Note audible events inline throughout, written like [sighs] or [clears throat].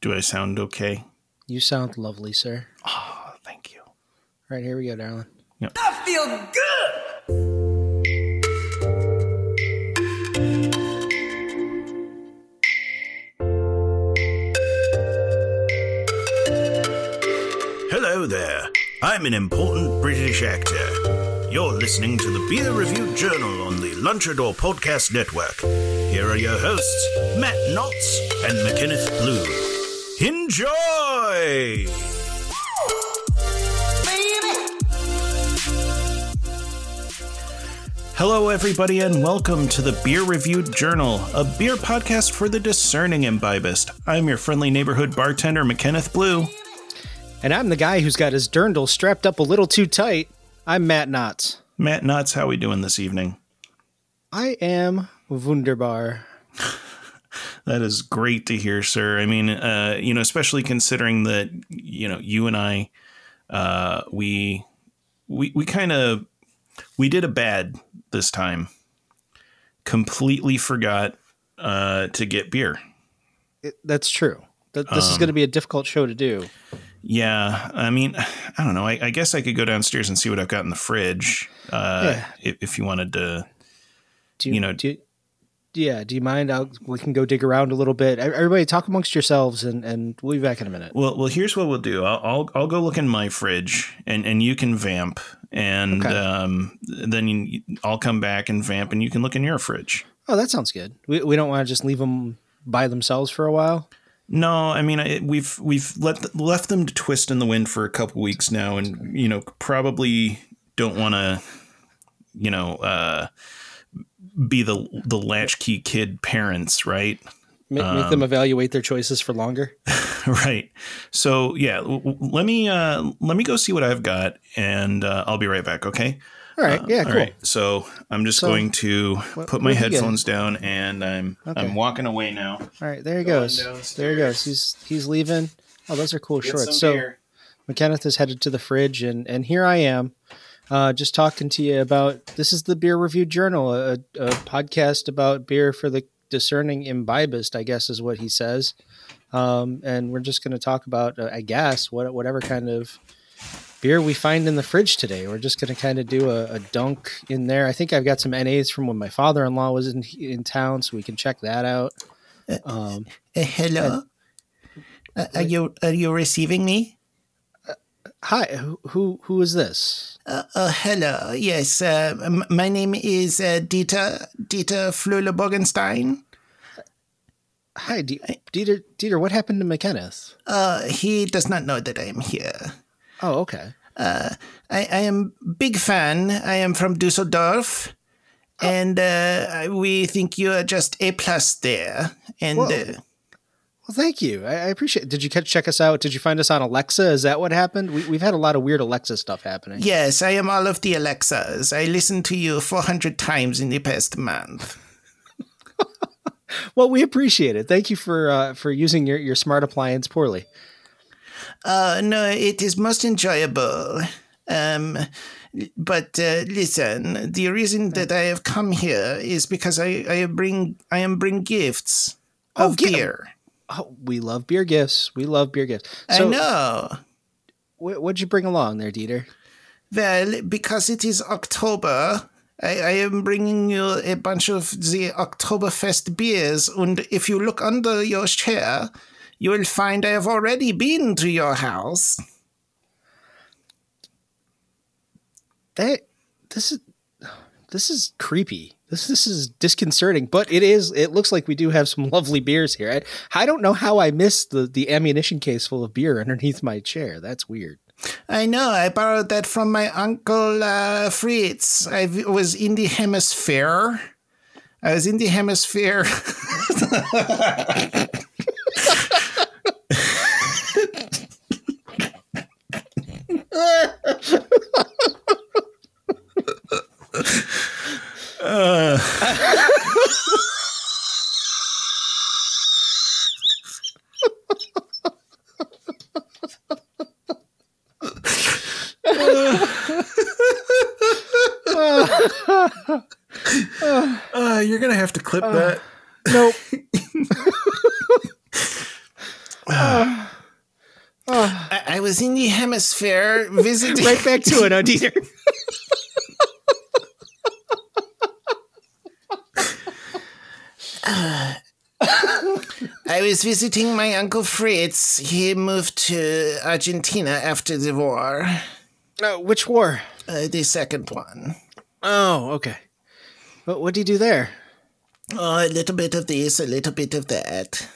Do I sound okay? You sound lovely, sir. Oh, thank you. All right, here we go, darling. I feel good. Hello there. I'm an important British actor. You're listening to the Beer Review Journal on the Lunchador Podcast Network. Here are your hosts, Matt Knotts and McKenneth Blue. Enjoy! Hello, everybody, and welcome to the Beer Reviewed Journal, a beer podcast for the discerning imbibist. I'm your friendly neighborhood bartender, McKenneth Blue. And I'm the guy who's got his dirndl strapped up a little too tight. I'm Matt Knotts. Matt Knotts, how we doing this evening? I am wunderbar. That is great to hear, sir. I mean, uh, you know, especially considering that you know you and I, uh, we we we kind of we did a bad this time. Completely forgot uh, to get beer. It- that's true. Th- this is going to be a difficult show to do. Yeah, I mean, I don't know. I, I guess I could go downstairs and see what I've got in the fridge. Uh, Yeah. if, if you wanted to, Do you, You know- Do you, yeah. Do you mind? I'll, we can go dig around a little bit. Everybody, talk amongst yourselves, and and we'll be back in a minute. Well, well, here's what we'll do. I'll I'll, I'll go look in my fridge, and, and you can vamp, and Okay. um, then you, I'll come back and vamp, and you can look in your fridge. Oh, that sounds good. We we don't want to just leave them by themselves for a while. No, I mean I, we've we've let left them to twist in the wind for a couple weeks now, and you know probably don't want to, you know, uh, be the the latchkey kid parents, right? Ma- make them evaluate their choices for longer. [laughs] right. So yeah, w- let me uh, let me go see what I've got, and uh, I'll be right back. Okay. All right. yeah. All Cool. right. So I'm just So, going to what- put my what have you got? headphones down, and I'm Okay. I'm walking away now. All right. There he Going goes. downstairs. There he goes. He's he's leaving. Oh, those are cool Get shorts. So. McKenneth is headed to the fridge, and and here I am, uh, just talking to you about this is the Beer Review Journal, a, a podcast about beer for the discerning imbibist, I guess is what he says. Um, and we're just going to talk about, uh, I guess, what whatever kind of beer we find in the fridge today. We're just going to kind of do a, a dunk in there. I think I've got some NAs from when my father-in-law was in in town, so we can check that out. Um, Uh, hello. Uh, are you are you receiving me? hi, who who, who is this? Uh, uh, hello. Yes. Uh, m- my name is uh, Dieter Dieter Flöle Bogenstein. Hi, D- Dieter. Dieter, what happened to McKenneth? Uh, he does not know that I am here. Oh, okay. I, I am big fan. I am from Dusseldorf, and uh, we think you are just a plus there. And uh, Well, thank you. I, I appreciate. It. Did you catch, check us out? Did you find us on Alexa? Is that what happened? We, we've had a lot of weird Alexa stuff happening. yes, I am all of the Alexas. I listened to you four hundred times in the past month. [laughs] Well, we appreciate it. Thank you for uh, for using your, your smart appliance poorly. Uh, no, it is most enjoyable. Um, but uh, listen, the reason that I have come here is because I, I bring I am bring gifts Oh, of gi- beer. Oh, we love beer gifts. We love beer gifts. I know. wh- what'd you bring along there, Dieter? Well, because it is October, I, I am bringing you a bunch of the Oktoberfest beers. And if you look under your chair, you will find I have already been to your house. That this is this is creepy. This this is disconcerting, but it is. It looks like we do have some [laughs] lovely beers here. I, I don't know how I missed the the ammunition case full of beer underneath my chair. That's weird. I know. I borrowed that from my uncle uh, Fritz. I was in the hemisphere. I was in the hemisphere. [laughs] [laughs] Uh. uh, you're gonna have to clip uh, that. Nope. [laughs] Uh, uh, uh, I-, I, was in the hemisphere visiting. Right back to it, Odieter. [laughs] was visiting my uncle Fritz. He moved to Argentina after the war, Uh, which war? uh, the second one. Oh, okay. What what do you do there? Oh, a little bit of this, a little bit of that.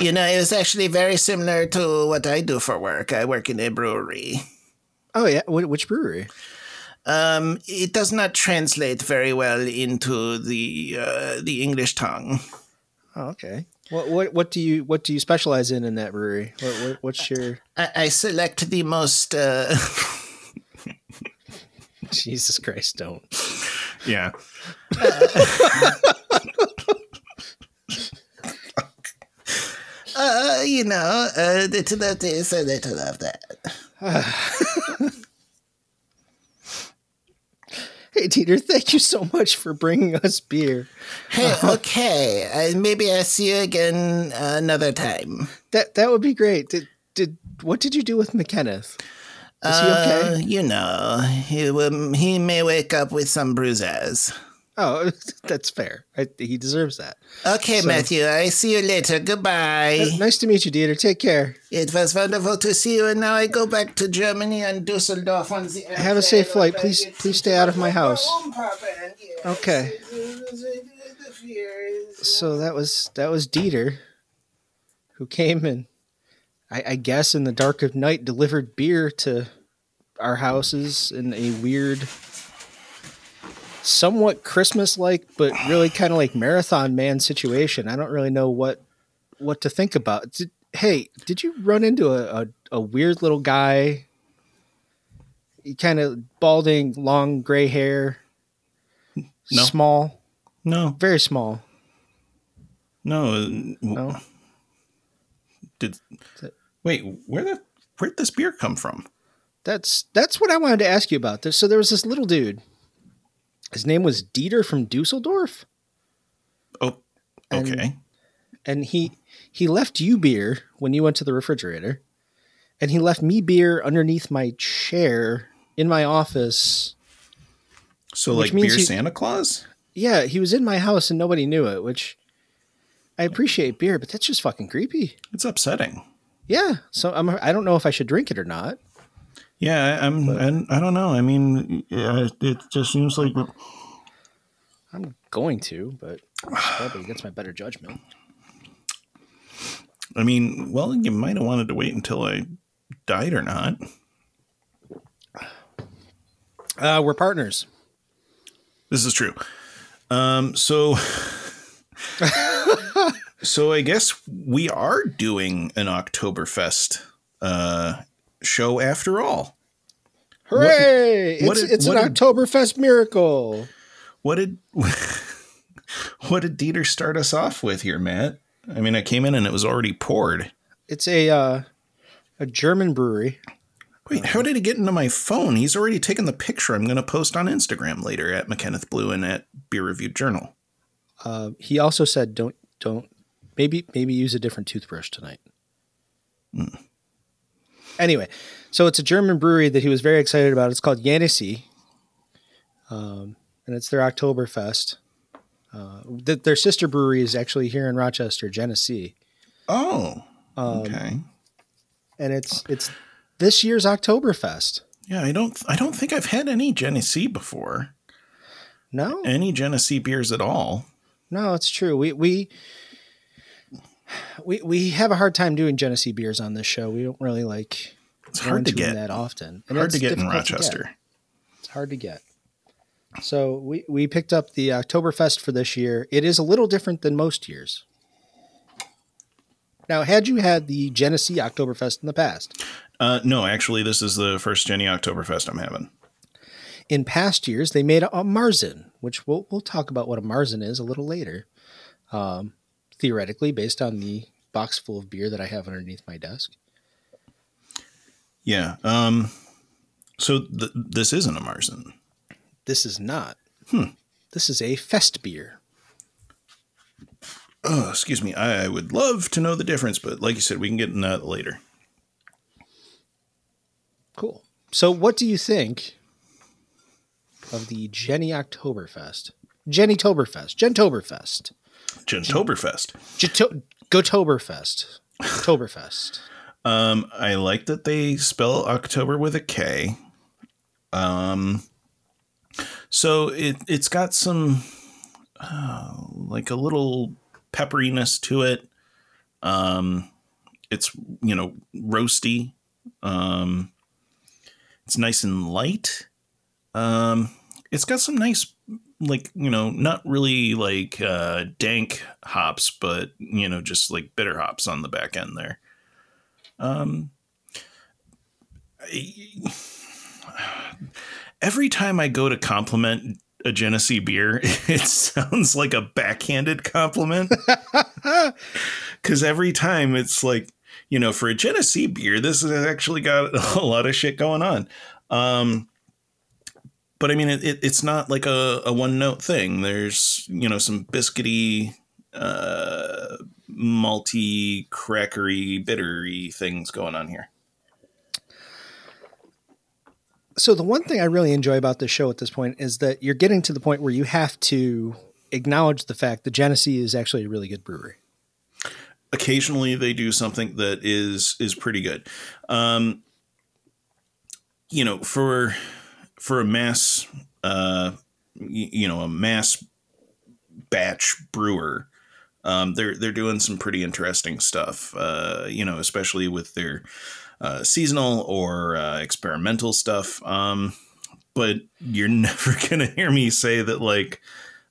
You know, it was actually very similar to what I do for work. I work in a brewery. Oh yeah, Wh- which brewery? Um, it does not translate very well into the uh, the English tongue. Oh, okay. What what what do you what do you specialize in in that brewery? What, what what's your I, I select the most. Uh, [laughs] Jesus Christ? Don't. Yeah. uh, [laughs] you know, a little of this, a little of that. [laughs] Hey, Dieter, thank you so much for bringing us beer. Hey, okay. Uh, maybe I'll see you again another time. That that would be great. Did did what did you do with McKenneth? Is he Uh, okay? you know, he, will, he may wake up with some bruises. Oh, [laughs] that's fair. I, he deserves that. Okay, So- Matthew, I see you later. Goodbye. Nice to meet you, Dieter. Take care. It was wonderful to see you, and now I go back to Germany and Dusseldorf on the Have a safe flight. Please- please stay out of my house. Okay. So that was that was Dieter, who came and I, I guess in the dark of night delivered beer to our houses in a weird, somewhat Christmas-like, but really kind of like Marathon Man situation. I don't really know what what to think about. Did, hey, did you run into a, a, a weird little guy? He kind of balding, long gray hair, No. small, No. very small. No. uh, No. Did wait? Where the where'd this beer come from? That's that's what I wanted to ask you about. There, so there was this little dude. His name was Dieter from Dusseldorf, Oh, okay. and he he left you beer when you went to the refrigerator, and he left me beer underneath my chair in my office. so like beer he- Santa Claus? Yeah, he was in my house and nobody knew it. Which I appreciate beer, but that's just fucking creepy. It's upsetting. Yeah, so I'm I don't know if I should drink it or not. Yeah, I- I'm. I, I don't know. I mean, it just seems like I'm going to, but probably against my better judgment. I mean, well, you might have wanted to wait until I died or not. Uh, we're partners. This is true. Um, so, [laughs] so I guess we are doing an Oktoberfest uh, show after all. Hooray! what it's did- it's what an did- Oktoberfest miracle. What did [laughs] what did Dieter start us off with here, Matt? I mean, I came in and it was already poured. It's a uh, a German brewery. Wait, how did he get into my phone? He's already taken the picture I'm going to post on Instagram later at McKenneth Blue and at Beer Review Journal. Uh, he also said, "Don't don't maybe maybe use a different toothbrush tonight." Anyway, so it's a German brewery that he was very excited about. It's called Yanisee, um, and it's their Oktoberfest. Uh, th- their sister brewery is actually here in Rochester, Genesee, Oh, um, okay. and it's it's this year's Oktoberfest. Yeah, I don't I don't think I've had any Genesee before. No, Any Genesee beers at all. No, it's true. We we we we have a hard time doing Genesee beers on this show. We don't really like It's hard to get. that often. And hard to get in to get. Rochester. It's hard to get. So we we picked up the Oktoberfest for this year. It is a little different than most years. Now, had you had the Genesee Oktoberfest in the past, Uh, no, actually, this is the first Jenny Oktoberfest I'm having. in past years they made a, a Marzen, which we'll we'll talk about what a Marzen is a little later. Um, theoretically, based on the box full of beer that I have underneath my desk. Yeah. Um. So th- this isn't a Marzen. This is not. Hmm. This is a fest beer. Oh, excuse me. I would love to know the difference, but like you said, we can get into that later. Cool. So, what do you think of the Jenny Oktoberfest? Jenny Toberfest. Gentoberfest. Gentoberfest. Jeto- Gotoberfest. Oktoberfest. Um, I like that they spell October with a K. Um, so it it's got some uh, like a little pepperiness to it. Um, it's you know roasty. Um, it's nice and light. Um, it's got some nice like you know not really like uh, dank hops, but you know just like bitter hops on the back end there. Um, I- every time I go to compliment a Genesee beer, [laughs] it sounds like a backhanded compliment. [laughs] Because every time it's like, you know, for a Genesee beer, this has actually got a lot of shit going on. Um, but I mean, it, it, it's not like a, a one note thing. There's, you know, some biscuity, uh, malty, crackery, bittery things going on here. So, the one thing I really enjoy about this show at this point is that you're getting to the point where you have to acknowledge the fact that Genesee is actually a really good brewery. occasionally they do something that is is pretty good um you know for for a mass uh you know a mass batch brewer um they're they're doing some pretty interesting stuff uh you know especially with their uh seasonal or uh, experimental stuff. Um but you're [laughs] never gonna hear me say that like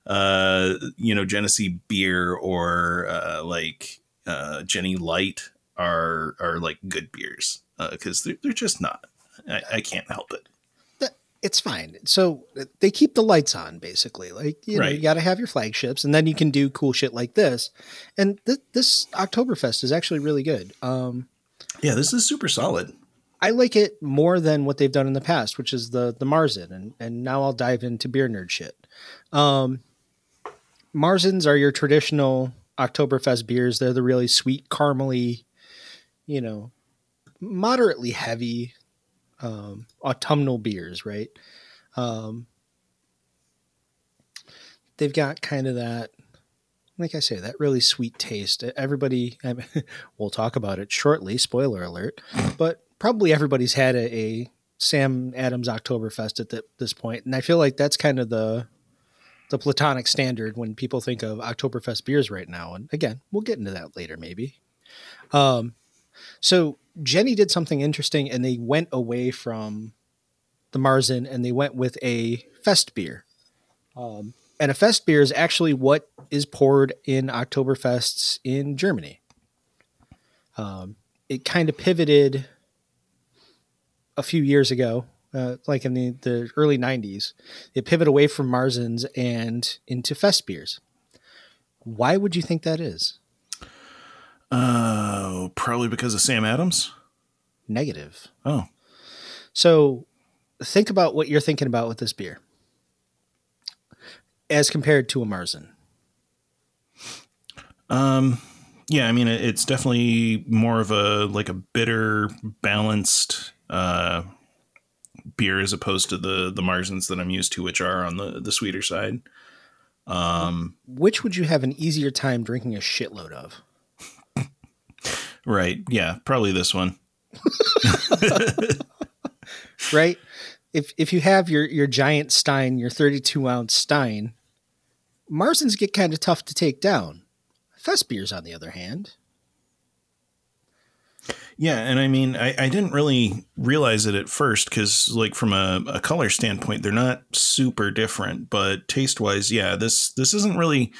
uh you know Genesee beer or uh like uh Jenny Light are are like good beers because they're, they're just not. I, I can't help it it's fine. So, they keep the lights on, basically. Like, you know, you got to have your flagships, and then you can do cool shit like this. And th- this Oktoberfest is actually really good. Um, yeah this is super solid I like it more than what they've done in the past, which is the the Marzen, and and now I'll dive into beer nerd shit. Um, Marzens are your traditional Oktoberfest beers. They're the really sweet, caramely, you know, moderately heavy um, autumnal beers, right? Um, they've got kind of that, like I say, that really sweet taste. Everybody, I mean, [laughs] we'll talk about it shortly. Spoiler alert, but probably everybody's had a, a Sam Adams Oktoberfest at the, this point, and I feel like that's kind of the the platonic standard when people think of Oktoberfest beers right now. And again, we'll get into that later, maybe. Um, so Jenny did something interesting, and they went away from the Marzen and they went with a fest beer. Um, and a fest beer is actually what is poured in Oktoberfests in Germany. Um, it kind of pivoted a few years ago, uh, like in the, the early 90s. It pivoted away from Marzens and into fest beers. Why would you think that is? Oh probably because of Sam Adams Negative. oh So think about what you're thinking about with this beer as compared to a Marzen. Um, yeah, I mean, it's definitely more of a like a bitter, balanced uh, beer as opposed to the the Marzens that I'm used to, which are on the the sweeter side. Um, Which would you have an easier time drinking a shitload of? Right? Yeah, probably this one. [laughs] Right? If if you have your your giant stein, your 32 ounce stein, Marzens get kind of tough to take down. Fest beers, on the other hand, Yeah, and I mean, I, I didn't really realize it at first because, like, from a, a color standpoint, they're not super different. But taste wise, yeah, this this isn't really.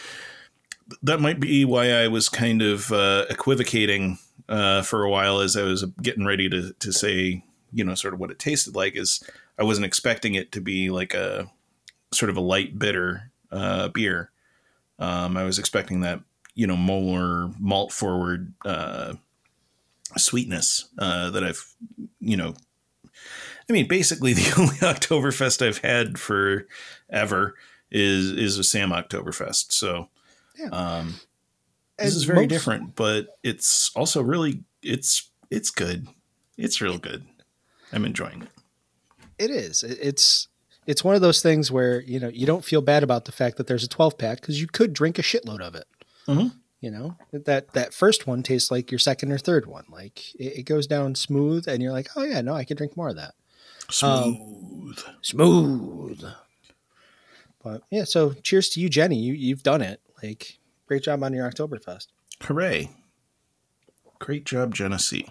That might be why I was kind of uh, equivocating uh, for a while as I was getting ready to to say, you know, sort of what it tasted like. Is I wasn't expecting it to be like a sort of a light bitter uh, beer. Um, I was expecting that, you know, more malt forward. Uh, sweetness uh, that I've, you know, I mean, basically [laughs] the only Oktoberfest I've had for ever is is a Sam Oktoberfest. So Yeah. um, this is very most- different, but it's also really it's it's good. It's real good. I'm enjoying it. It is. It's it's one of those things where you know you don't feel bad about the fact that there's a 12 pack because you could drink a shitload of it. Mhm. You know that that first one tastes like your second or third one. Like it, it goes down smooth, and you're like, oh yeah, no, I could drink more of that. Smooth. Smooth. But yeah, so cheers to you, Jenny. You you've done it. Like great job on your Oktoberfest. Hooray. Great job, Genesee.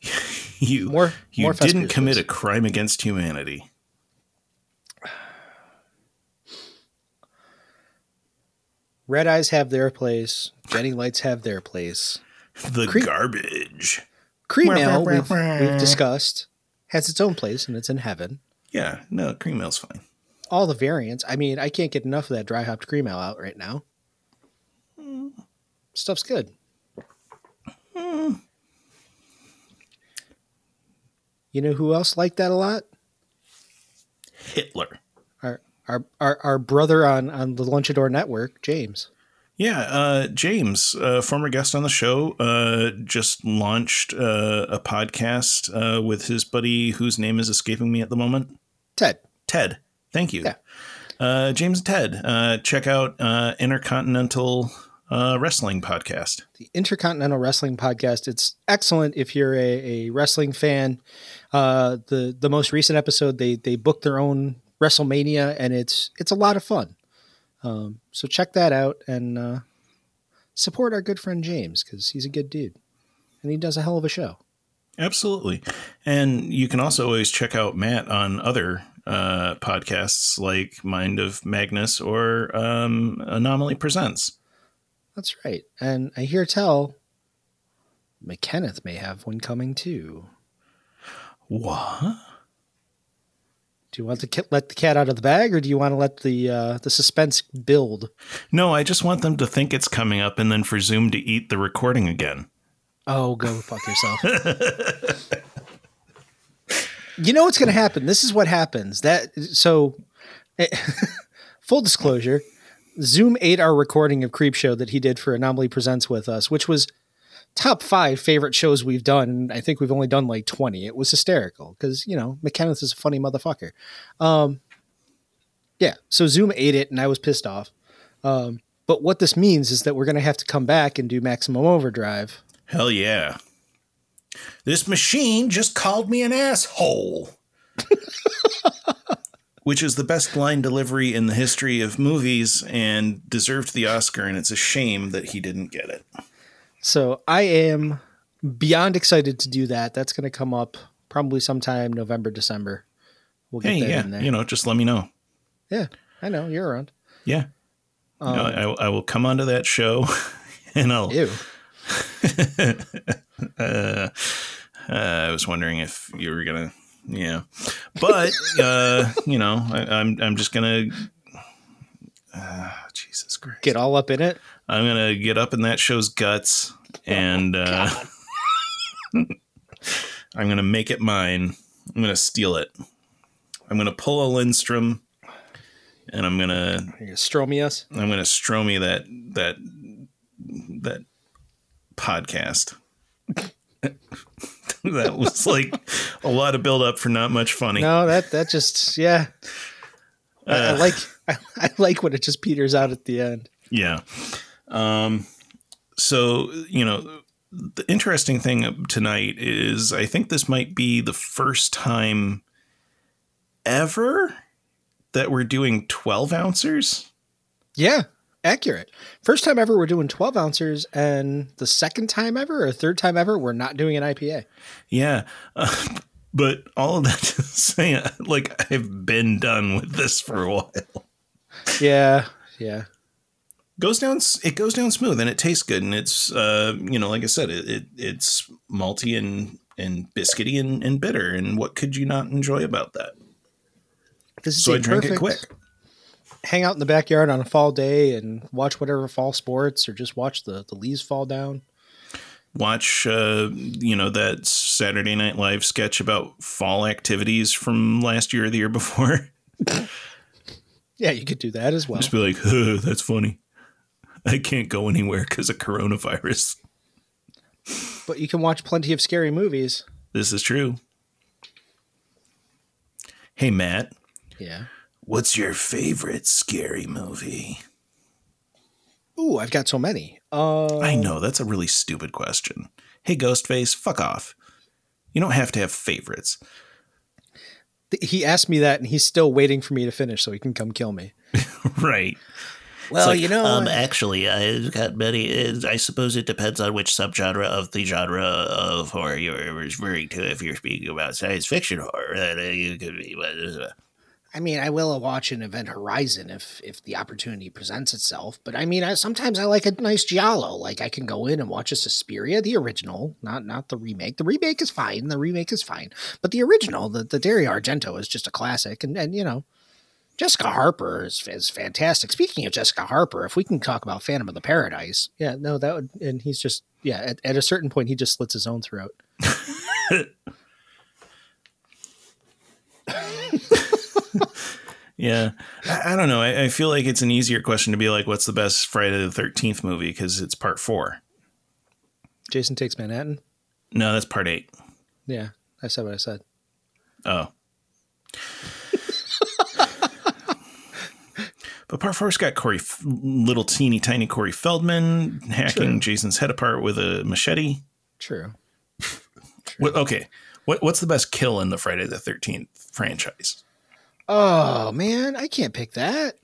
[laughs] you More you more didn't commit a crime against humanity. Red Eyes have their place. Jenny Lights have their place. [laughs] The Cre- garbage. Cream Ale, we've, we've discussed, has its own place and it's in heaven. Yeah, no, cream ale's fine. All the variants. I mean, I can't get enough of that dry hopped cream ale out right now. Stuff's good. You know who else liked that a lot? Hitler. Our our our, our brother on on the Lunchador Network, James. Yeah, uh, James, uh, former guest on the show, uh, just launched uh, a podcast uh, with his buddy whose name is escaping me at the moment. Ted. Ted. Thank you. Yeah. Uh, James and Ted. Uh, check out uh, Intercontinental uh, Wrestling Podcast. the Intercontinental Wrestling Podcast. It's excellent if you're a, a wrestling fan. Uh, the the most recent episode, they they booked their own WrestleMania, and it's it's a lot of fun. Um, so check that out and uh, support our good friend James because he's a good dude, and he does a hell of a show. Absolutely. And you can also always check out Matt on other uh, podcasts like Mind of Magnus or um, Anomaly Presents. That's right. And I hear tell McKenneth may have one coming too. What? Do you want to let the cat out of the bag, or do you want to let the uh, the suspense build? No, I just want them to think it's coming up and then for Zoom to eat the recording again. Oh, go fuck yourself. [laughs] you know what's going to happen? This is what happens. That so eh, [laughs] full disclosure, Zoom ate our recording of Creep Show that he did for Anomaly Presents with us, which was top 5 favorite shows we've done I think we've only done like 20. It was hysterical cuz you know, McKenneth is a funny motherfucker. Um yeah, so Zoom ate it and I was pissed off. Um but what this means is that we're going to have to come back and do Maximum Overdrive. Hell yeah. This machine just called me an asshole. [laughs] Which is the best line delivery in the history of movies and deserved the Oscar, and it's a shame that he didn't get it. So I am beyond excited to do that. That's going to come up probably sometime November, December. We'll get Hey, that yeah, in there. you know, just let me know. yeah, I know you're around. Yeah. Um, know, I, I will come onto that show [laughs] and I'll. Ew. [laughs] [laughs] Uh, uh, I was wondering if you were gonna, yeah, but uh, you know, I, I'm I'm just gonna. Uh, Jesus Christ! Get all up in it. I'm gonna get up in that show's guts and uh, [laughs] I'm gonna make it mine. I'm gonna steal it. I'm gonna pull a Lindstrom, and I'm gonna gonna stromy us. I'm gonna stromy that that that podcast. [laughs] that was like a lot of build up for not much funny. No, that that just yeah. I, I Uh. like I, I like when it just peters out at the end. Yeah. Um, so, you know, the interesting thing tonight is I think this might be the first time ever that we're doing 12 ounces. Yeah, accurate. First time ever we're doing 12 ounces, and the second time ever or third time ever we're not doing an IPA. Yeah. Uh, [laughs] but all of that [laughs] to say, like, I've been done with this for a while. Yeah, yeah. goes down it goes down smooth and it tastes good and it's uh you know like i said it, it it's malty and and biscuity and, and bitter and what could you not enjoy about that This is so I drank it quick hang out in the backyard on a fall day and watch whatever fall sports or just watch the, the leaves fall down. watch uh you know that saturday night live sketch about fall activities from last year or the year before [laughs] Yeah, you could do that as well. Just be like, [laughs] huh, that's funny. I can't go anywhere because of coronavirus. But you can watch plenty of scary movies. This is true. Hey, Matt, Yeah. What's your favorite scary movie? Ooh, I've got so many. Uh, I know that's a really stupid question. Hey, Ghostface, fuck off. You don't have to have favorites. he asked me that, and he's still waiting for me to finish so he can come kill me. [laughs] right. Well, like, you know, um, I- actually, I've got many. it- I suppose it depends on which subgenre of the genre of horror you're referring to. If you're speaking about science fiction horror, then uh, you could be. I mean, I will watch an Event Horizon if if the opportunity presents itself. But I mean, I, sometimes I like a nice giallo. Like I can go in and watch a Suspiria, the original, not not the remake. The remake is fine. The remake is fine. But the original, the the Dario Argento, is just a classic. And and you know, Jessica Harper is is fantastic. Speaking of Jessica Harper, if we can talk about Phantom of the Paradise, yeah, no, that would. And he's just yeah. At, at a certain point, he just slits his own throat. [laughs] [laughs] Yeah. I, I don't know. I, I feel like it's an easier question to be like, what's the best Friday the 13th movie? Because it's part four. Jason takes Manhattan. No, that's part eight. Yeah, I said what I said. Oh. but part four's got Corey, little teeny tiny Corey Feldman hacking True. Jason's head apart with a machete. True. [laughs] What, okay. What, what's the best kill in the Friday the 13th franchise? Oh man, I can't pick that.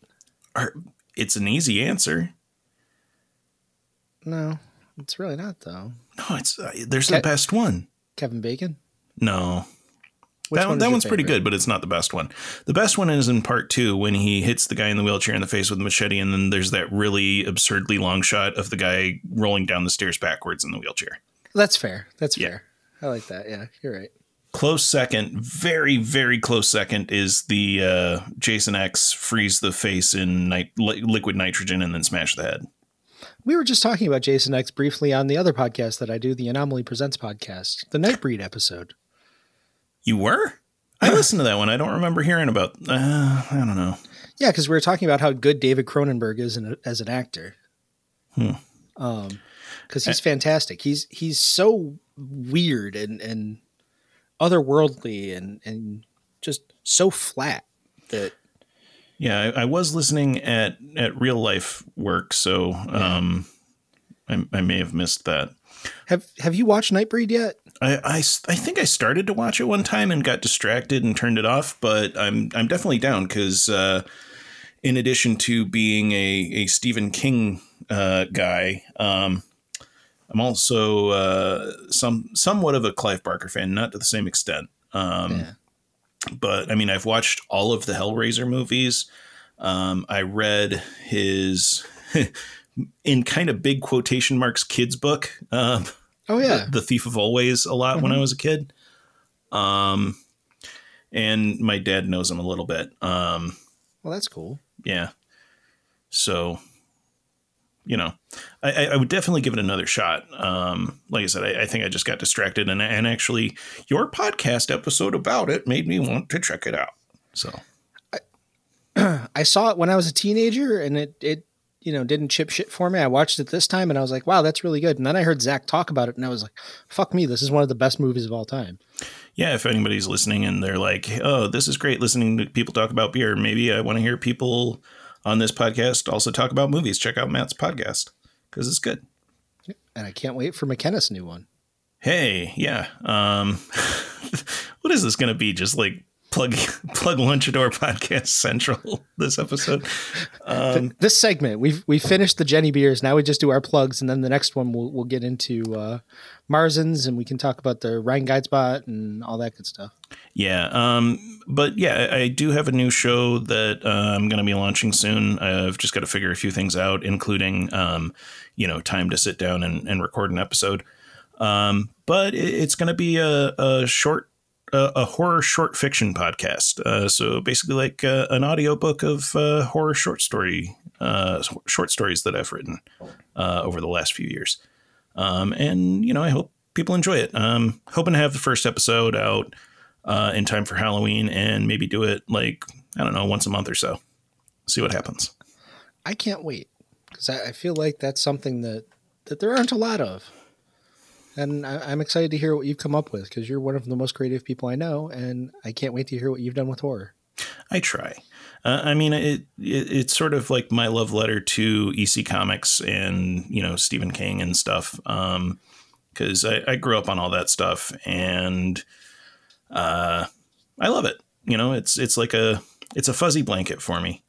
Or, it's an easy answer. No, it's really not though. No, it's uh, there's Okay. the best one. Kevin Bacon. No, Which that, one that one's pretty good, but it's not the best one. The best one is in part two when he hits the guy in the wheelchair in the face with a machete, and then there's that really absurdly long shot of the guy rolling down the stairs backwards in the wheelchair. That's fair. That's Yeah. fair. I like that. Yeah, you're right. Close second, very very close second is the uh, Jason X freeze the face in nit- li- liquid nitrogen and then smash the head. We were just talking about Jason X briefly on the other podcast that I do, the Anomaly Presents podcast, the Nightbreed episode. You were? I listened to that one. I don't remember hearing about. Uh, I don't know. Yeah, because we were talking about how good David Cronenberg is in, as an actor. Hmm. Um, because he's fantastic. He's he's so weird and and otherworldly and and just so flat that Yeah, I, I was listening at at real life work, so um, I, I may have missed that. have have you watched Nightbreed yet? I, I, I think I started to watch it one time and got distracted and turned it off, but I'm I'm definitely down because uh, in addition to being a a Stephen King uh, guy, um, I'm also uh, some somewhat of a Clive Barker fan, not to the same extent. Um, Yeah. but I mean, I've watched all of the Hellraiser movies. Um, I read his, [laughs] in kind of big quotation marks, kids book, um, Oh yeah. the, the Thief of Always, a lot when I was a kid. Um, and my dad knows him a little bit. Um, Well, that's cool. yeah. So, you know, I, I- I would definitely give it another shot. Um, like I said, I, I think I just got distracted, and and actually, your podcast episode about it made me want to check it out. So, [clears throat] I saw it when I was a teenager, and it it you know didn't chip shit for me. I watched it this time, and I was like, wow, that's really good. And then I heard Zach talk about it, and I was like, fuck me, this is one of the best movies of all time. yeah, if anybody's listening and they're like, "Oh, this is great," listening to people talk about beer, maybe I want to hear people on this podcast also talk about movies. Check out Matt's podcast because it's good. And I can't wait for McKenneth's new one. Hey, yeah. Um, [laughs] what is this going to be? Just like plug [laughs] plug Lunchador [laughs] podcast central this episode. Um, this segment, we've we finished the Jenny beers. Now we just do our plugs, and then the next one we'll we'll get into uh, Marzens, and we can talk about the Reinheitsgebot and all that good stuff. yeah. Um, but yeah, I, I do have a new show that uh, I'm going to be launching soon. I've just got to figure a few things out, including um, you know time to sit down and, and record an episode. Um, but it, it's going to be a, a short a, a horror short fiction podcast. Uh, so basically, like uh, an audiobook of uh, horror short story uh, short stories that I've written uh, over the last few years. Um, and you know, I hope people enjoy it. Um, hoping to have the first episode out uh, in time for Halloween, and maybe do it like I don't know once a month or so. See what happens. I can't wait because I, I feel like that's something that that there aren't a lot of, and I, I'm excited to hear what you've come up with because you're one of the most creative people I know, and I can't wait to hear what you've done with horror. I try. Uh, I mean, it, it it's sort of like my love letter to EC Comics and you know Stephen King and stuff. Um, because I, I grew up on all that stuff and uh, I love it. You know, it's it's like a it's a fuzzy blanket for me.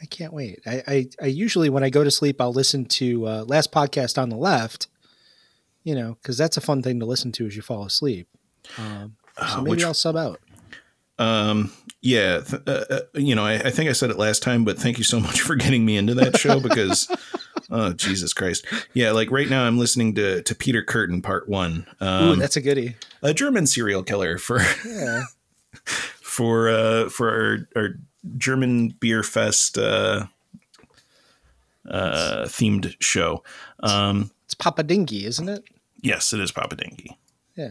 I can't wait. I, I, I usually when I go to sleep, I'll listen to uh, last podcast on the left. You know, because that's a fun thing to listen to as you fall asleep. Um, so Uh, maybe which- I'll sub out. Um, yeah, th- uh, uh, you know, I, I think I said it last time, but thank you so much for getting me into that show because, [laughs] oh Jesus Christ, yeah, like right now I'm listening to to Peter Kürten Part One, Ooh, um, that's a goodie. a German serial killer for [laughs] Yeah. for uh for our, our German beer fest uh, uh, themed show. Um, It's Papa Dingy, isn't it? Yes, it is Papa Dinky. Yeah.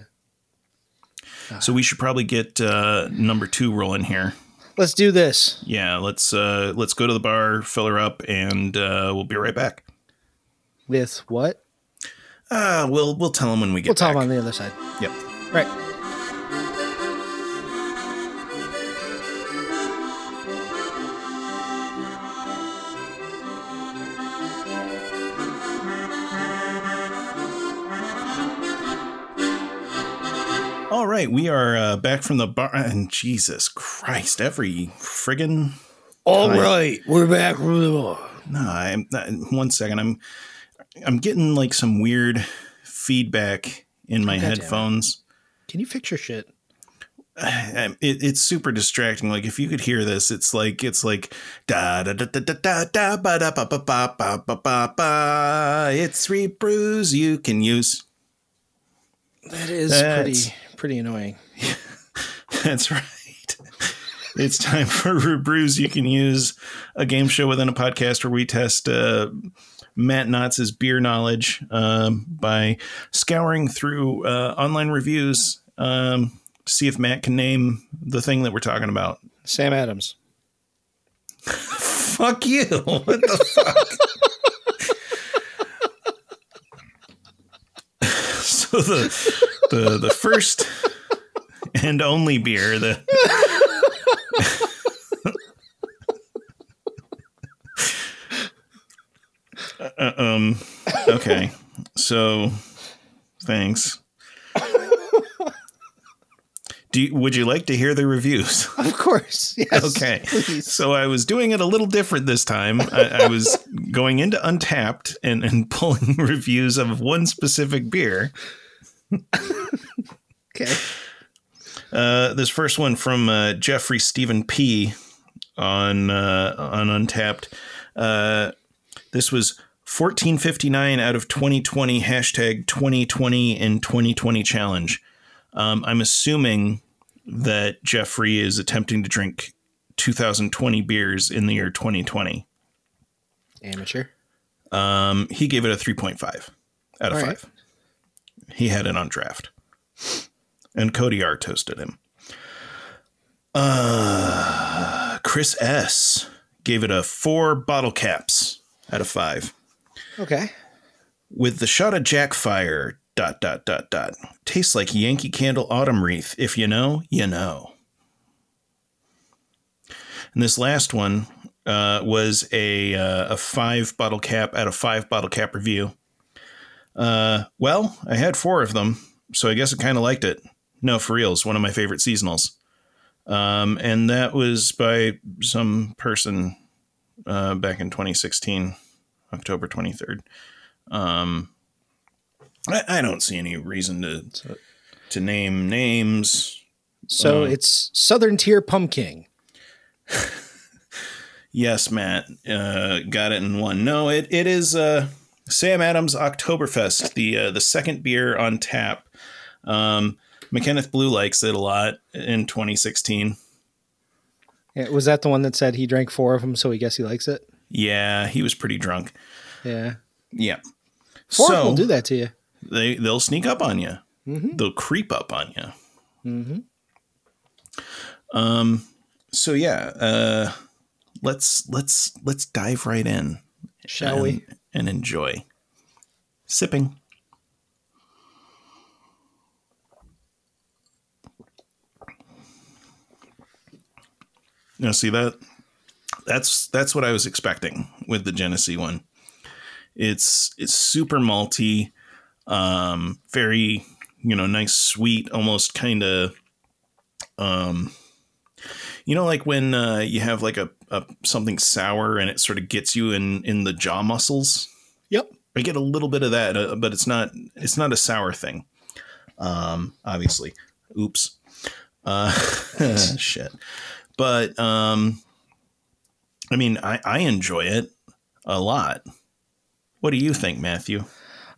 So we should probably get uh, number two rolling here. Let's do this. Yeah, let's uh, let's go to the bar, fill her up, and uh, we'll be right back. With what? Uh, we'll we'll tell them when we get We'll tell back. them on the other side. Yep. Right. Right, we are uh, back from the bar, and Jesus Christ, every friggin' All Hi. right, we're back from the bar. no, I'm uh, one second. I'm I'm getting like some weird feedback in my God headphones. Can you fix your shit? [sighs] Um, It, it's super distracting. Like if you could hear this, it's like it's like da da da da da da da ba da ba ba ba ba ba ba ba. It's Rebrews you can use. That is That's- pretty pretty annoying. [laughs] That's right. It's time for Brews You Can Use, a game show within a podcast where we test uh, Matt Knotts's beer knowledge um, by scouring through uh, online reviews um, to see if Matt can name the thing that we're talking about. Sam Adams. [laughs] Fuck you. What the fuck? [laughs] so the the the first and only beer that Uh, um okay. So thanks. Do you, would you like to hear the reviews? [laughs] Of course. Yes. Okay. Please. So I was doing it a little different this time. I, I was going into Untappd and, and pulling [laughs] reviews of one specific beer. [laughs] Okay. Uh, this first one from uh, Jeffrey Stephen P. on uh, on Untappd. Uh, this was 1459 out of 2020 hashtag 2020 and 2020 challenge. Um, I'm assuming that Jeffrey is attempting to drink 2020 beers in the year 2020. Amateur. Um, he gave it a 3.5 out of right. 5. He had it on draft. And Cody R toasted him. Uh, Chris S gave it a 4 bottle caps out of 5. Okay. With the shot of Jack Fire, dot, dot, dot, dot. Tastes like Yankee Candle Autumn Wreath. If you know, you know. And this last one uh, was a, uh, a five bottle cap out of five bottle cap review. Uh, well, I had four of them, so I guess I kind of liked it. No, for real, it's one of my favorite seasonals. Um, and that was by some person uh, back in 2016, October 23rd. Um, I, I don't see any reason to to name names. So Uh, it's Southern Tier Pumpkin. [laughs] Yes, Matt uh, got it in one. No, it it is uh, Sam Adams Oktoberfest, the uh, the second beer on tap. Um, McKenneth Blue likes it a lot in 2016. Yeah, was that the one that said he drank four of them, so he guess he likes it? Yeah, he was pretty drunk. Yeah. Yeah, Four so will do that to you. they they'll sneak up on you. Mhm. They'll creep up on you. Mm-hmm. Um. So yeah, uh, let's let's let's dive right in, Shall and, we? And enjoy sipping. Now, see that that's that's what I was expecting with the Genesee one. It's it's super malty, um, very you know nice, sweet, almost kind of, um, you know, like when uh, you have like a, a something sour and it sort of gets you in in the jaw muscles. Yep. I get a little bit of that, uh, but it's not it's not a sour thing. Um, obviously, oops, uh, [laughs] shit. But um, I mean, I, I enjoy it a lot. What do you think, Matthew?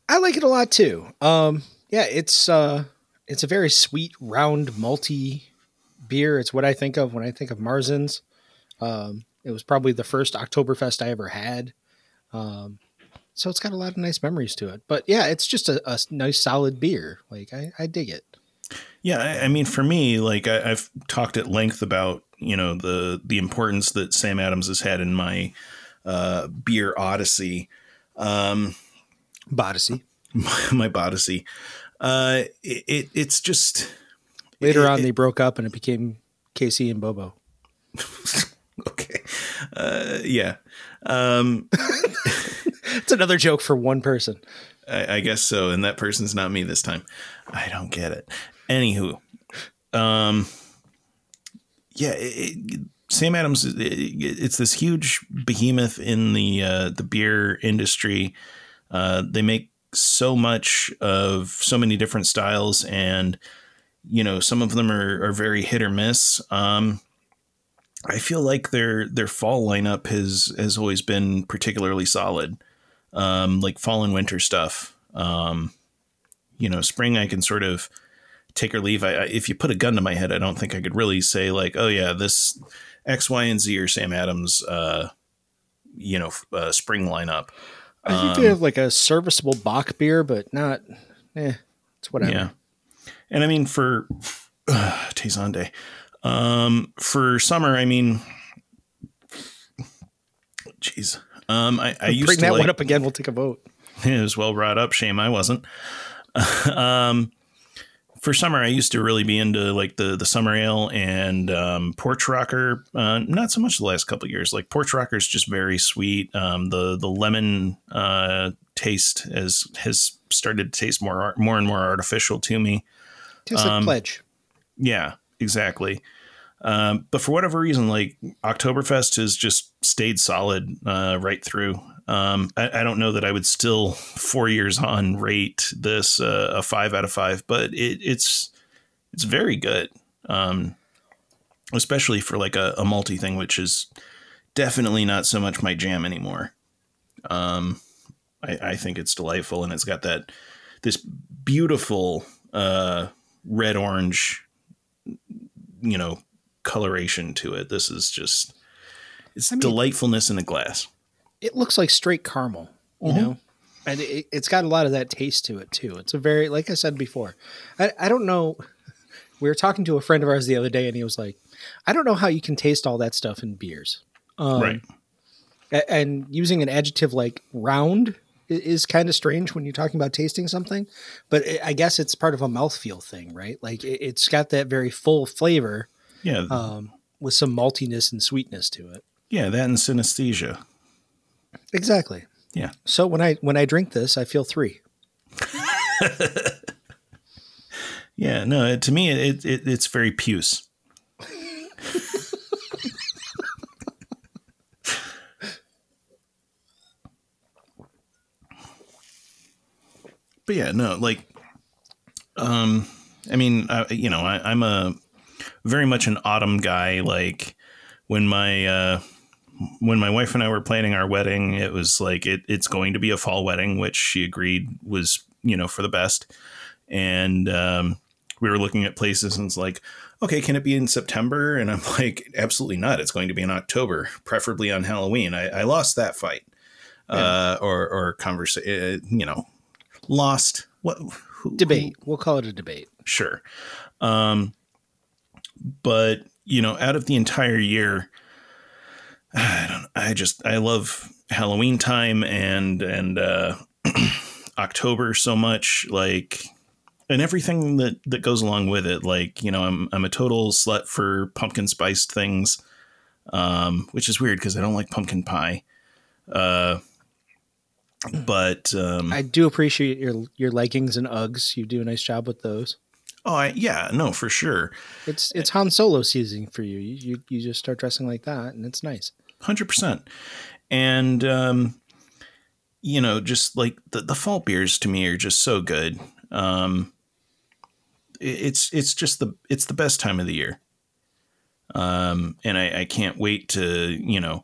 I like it a lot too. Um, yeah, it's uh, it's a very sweet, round, malty beer. It's what I think of when I think of Marzens. Um, it was probably the first Oktoberfest I ever had. Um, so it's got a lot of nice memories to it. But yeah, it's just a, a nice, solid beer. Like I, I dig it. Yeah, I, I mean, for me, like I, I've talked at length about you know the the importance that Sam Adams has had in my uh, beer odyssey, um, Bodyssey. [laughs] my, my odyssey. Uh, it, it it's just Later it- on, it- they broke up and it became Casey and Bobo. [laughs] okay. Uh, yeah, um, [laughs] It's another joke for one person. I, I guess so, and that person's not me this time. I don't get it. Anywho, um, yeah, it, Sam Adams. It, it's this huge behemoth in the uh, the beer industry. Uh, they make so much of so many different styles, and you know some of them are, are very hit or miss. Um, I feel like their their fall lineup has has always been particularly solid um, like fall and winter stuff. Um, you know, spring I can sort of take or leave. I, I, if you put a gun to my head, I don't think I could really say like, oh yeah, this X, Y, and Z or Sam Adams, uh, you know, uh, spring lineup. I think Um, they have like a serviceable Bock beer, but not. Eh, it's whatever. Yeah. And I mean, for [sighs] uh, Tezonde, um, for summer, I mean, jeez, um, I, I used Bring to that like, one up again. We'll take a vote. [laughs] it was well brought up. Shame I wasn't. [laughs] um, for summer, I used to really be into like the the summer ale and um, porch rocker. Uh, not so much the last couple of years. Like porch rocker is just very sweet. Um, the the lemon uh, taste has has started to taste more more and more artificial to me. Like Um, pledge. Yeah, exactly. Um, but for whatever reason, like Oktoberfest has just stayed solid uh, right through. Um, I, I don't know that I would still four years on rate this uh, a five out of five, but it, it's it's very good, um, especially for like a, a malty thing, which is definitely not so much my jam anymore. Um, I, I think it's delightful, and it's got that this beautiful uh, red orange you know coloration to it this is just it's I mean- delightfulness in a glass It looks like straight caramel, you know, and it, it's got a lot of that taste to it too. It's a very, like I said before, I, I don't know. [laughs] We were talking to a friend of ours the other day, and he was like, "I don't know how you can taste all that stuff in beers." Um, right and using an adjective like round i- is kind of strange when you're talking about tasting something but i I guess it's part of a mouthfeel thing right? Like it- it's got that very full flavor yeah. um, with some maltiness and sweetness to it. Yeah that and synesthesia. Exactly. Yeah. So when i when i drink this i feel three. [laughs] Yeah no it, to me it, it it's very puce [laughs] but yeah no like um i mean I, you know I, i'm a very much an autumn guy like when my uh when my wife and I were planning our wedding, it was like it, it's going to be a fall wedding, which she agreed was you know for the best. And um, we were looking at places, and it's like, okay, can it be in September? And I'm [laughs] like, absolutely not. It's going to be in October, preferably on Halloween. I, I lost that fight, uh, or or conversation. Uh, you know, lost what who, debate we'll call it a debate sure. Um, but you know, out of the entire year, [sighs] I don't. I just I love Halloween time and and uh, [clears throat] October so much. Like and everything that that goes along with it. Like you know, I'm I'm a total slut for pumpkin spiced things, um, which is weird because I don't like pumpkin pie. Uh, but um, I do appreciate your your leggings and Uggs. You do a nice job with those. oh, I, yeah, no, for sure, It's it's Han Solo season for you. You you, you just start dressing like that, and it's nice. hundred percent. And um, you know, just like the the fall beers to me are just so good. Um, it- it's it's just the it's the best time of the year. Um, and I, I can't wait to you know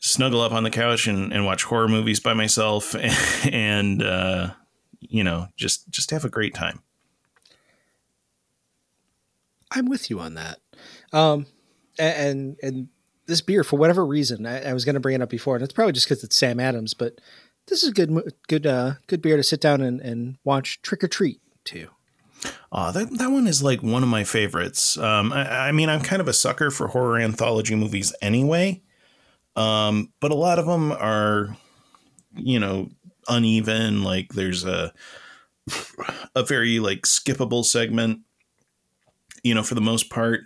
snuggle up on the couch and, and watch horror movies by myself [laughs] and uh, you know just just have a great time. I'm with you on that. Um, and and this beer, for whatever reason, I, I was going to bring it up before, and it's probably just because it's Sam Adams, but this is a good good uh good beer to sit down and, and watch Trick or Treat too. Oh, that that one is like one of my favorites. Um, I, I mean, I'm kind of a sucker for horror anthology movies anyway, um, but a lot of them are, you know, uneven. Like there's a a very like skippable segment, you know, for the most part.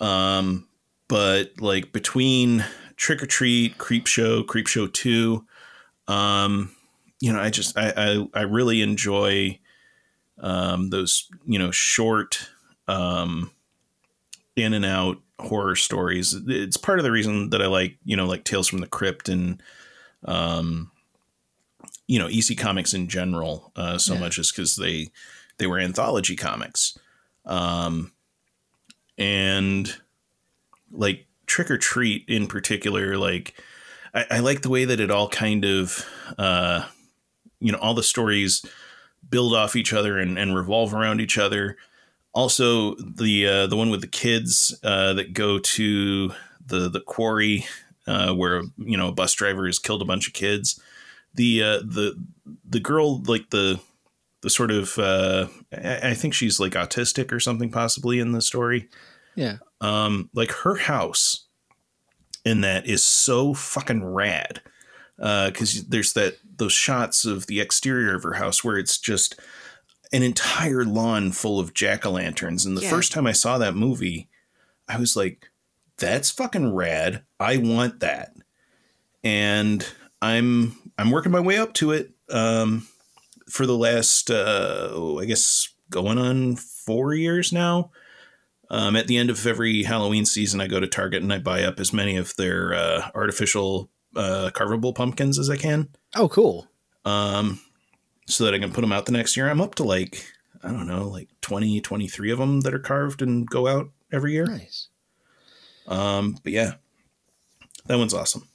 Um, but like between Trick or Treat, Creepshow, Creep Show Two, um, you know, I just I I, I really enjoy um, those you know short um, in and out horror stories. It's part of the reason that I like you know like Tales from the Crypt and um, you know EC Comics in general uh, so Yeah. much is because they they were anthology comics, um, and like Trick or Treat in particular, like. I, I like the way that it all kind of, uh, you know, all the stories build off each other and, and revolve around each other. Also, the uh, the one with the kids uh, that go to the the quarry uh, where you know a bus driver has killed a bunch of kids. The uh, the the girl like the the sort of uh, I, I think she's like autistic or something possibly in the story. Yeah, Um, like her house in that is so fucking rad because there's that those shots of the exterior of her house where it's just an entire lawn full of jack-o'-lanterns and the Yeah. first time i saw that movie i was like that's fucking rad i want that and i'm i'm working my way up to it um for the last uh oh, i guess going on four years now um, at the end of every Halloween season, I go to Target and I buy up as many of their uh, artificial uh, carvable pumpkins as I can, Oh, cool. um, so that I can put them out the next year. I'm up to like, I don't know, like 20, 23 of them that are carved and go out every year. Nice. Um, but yeah, that one's awesome.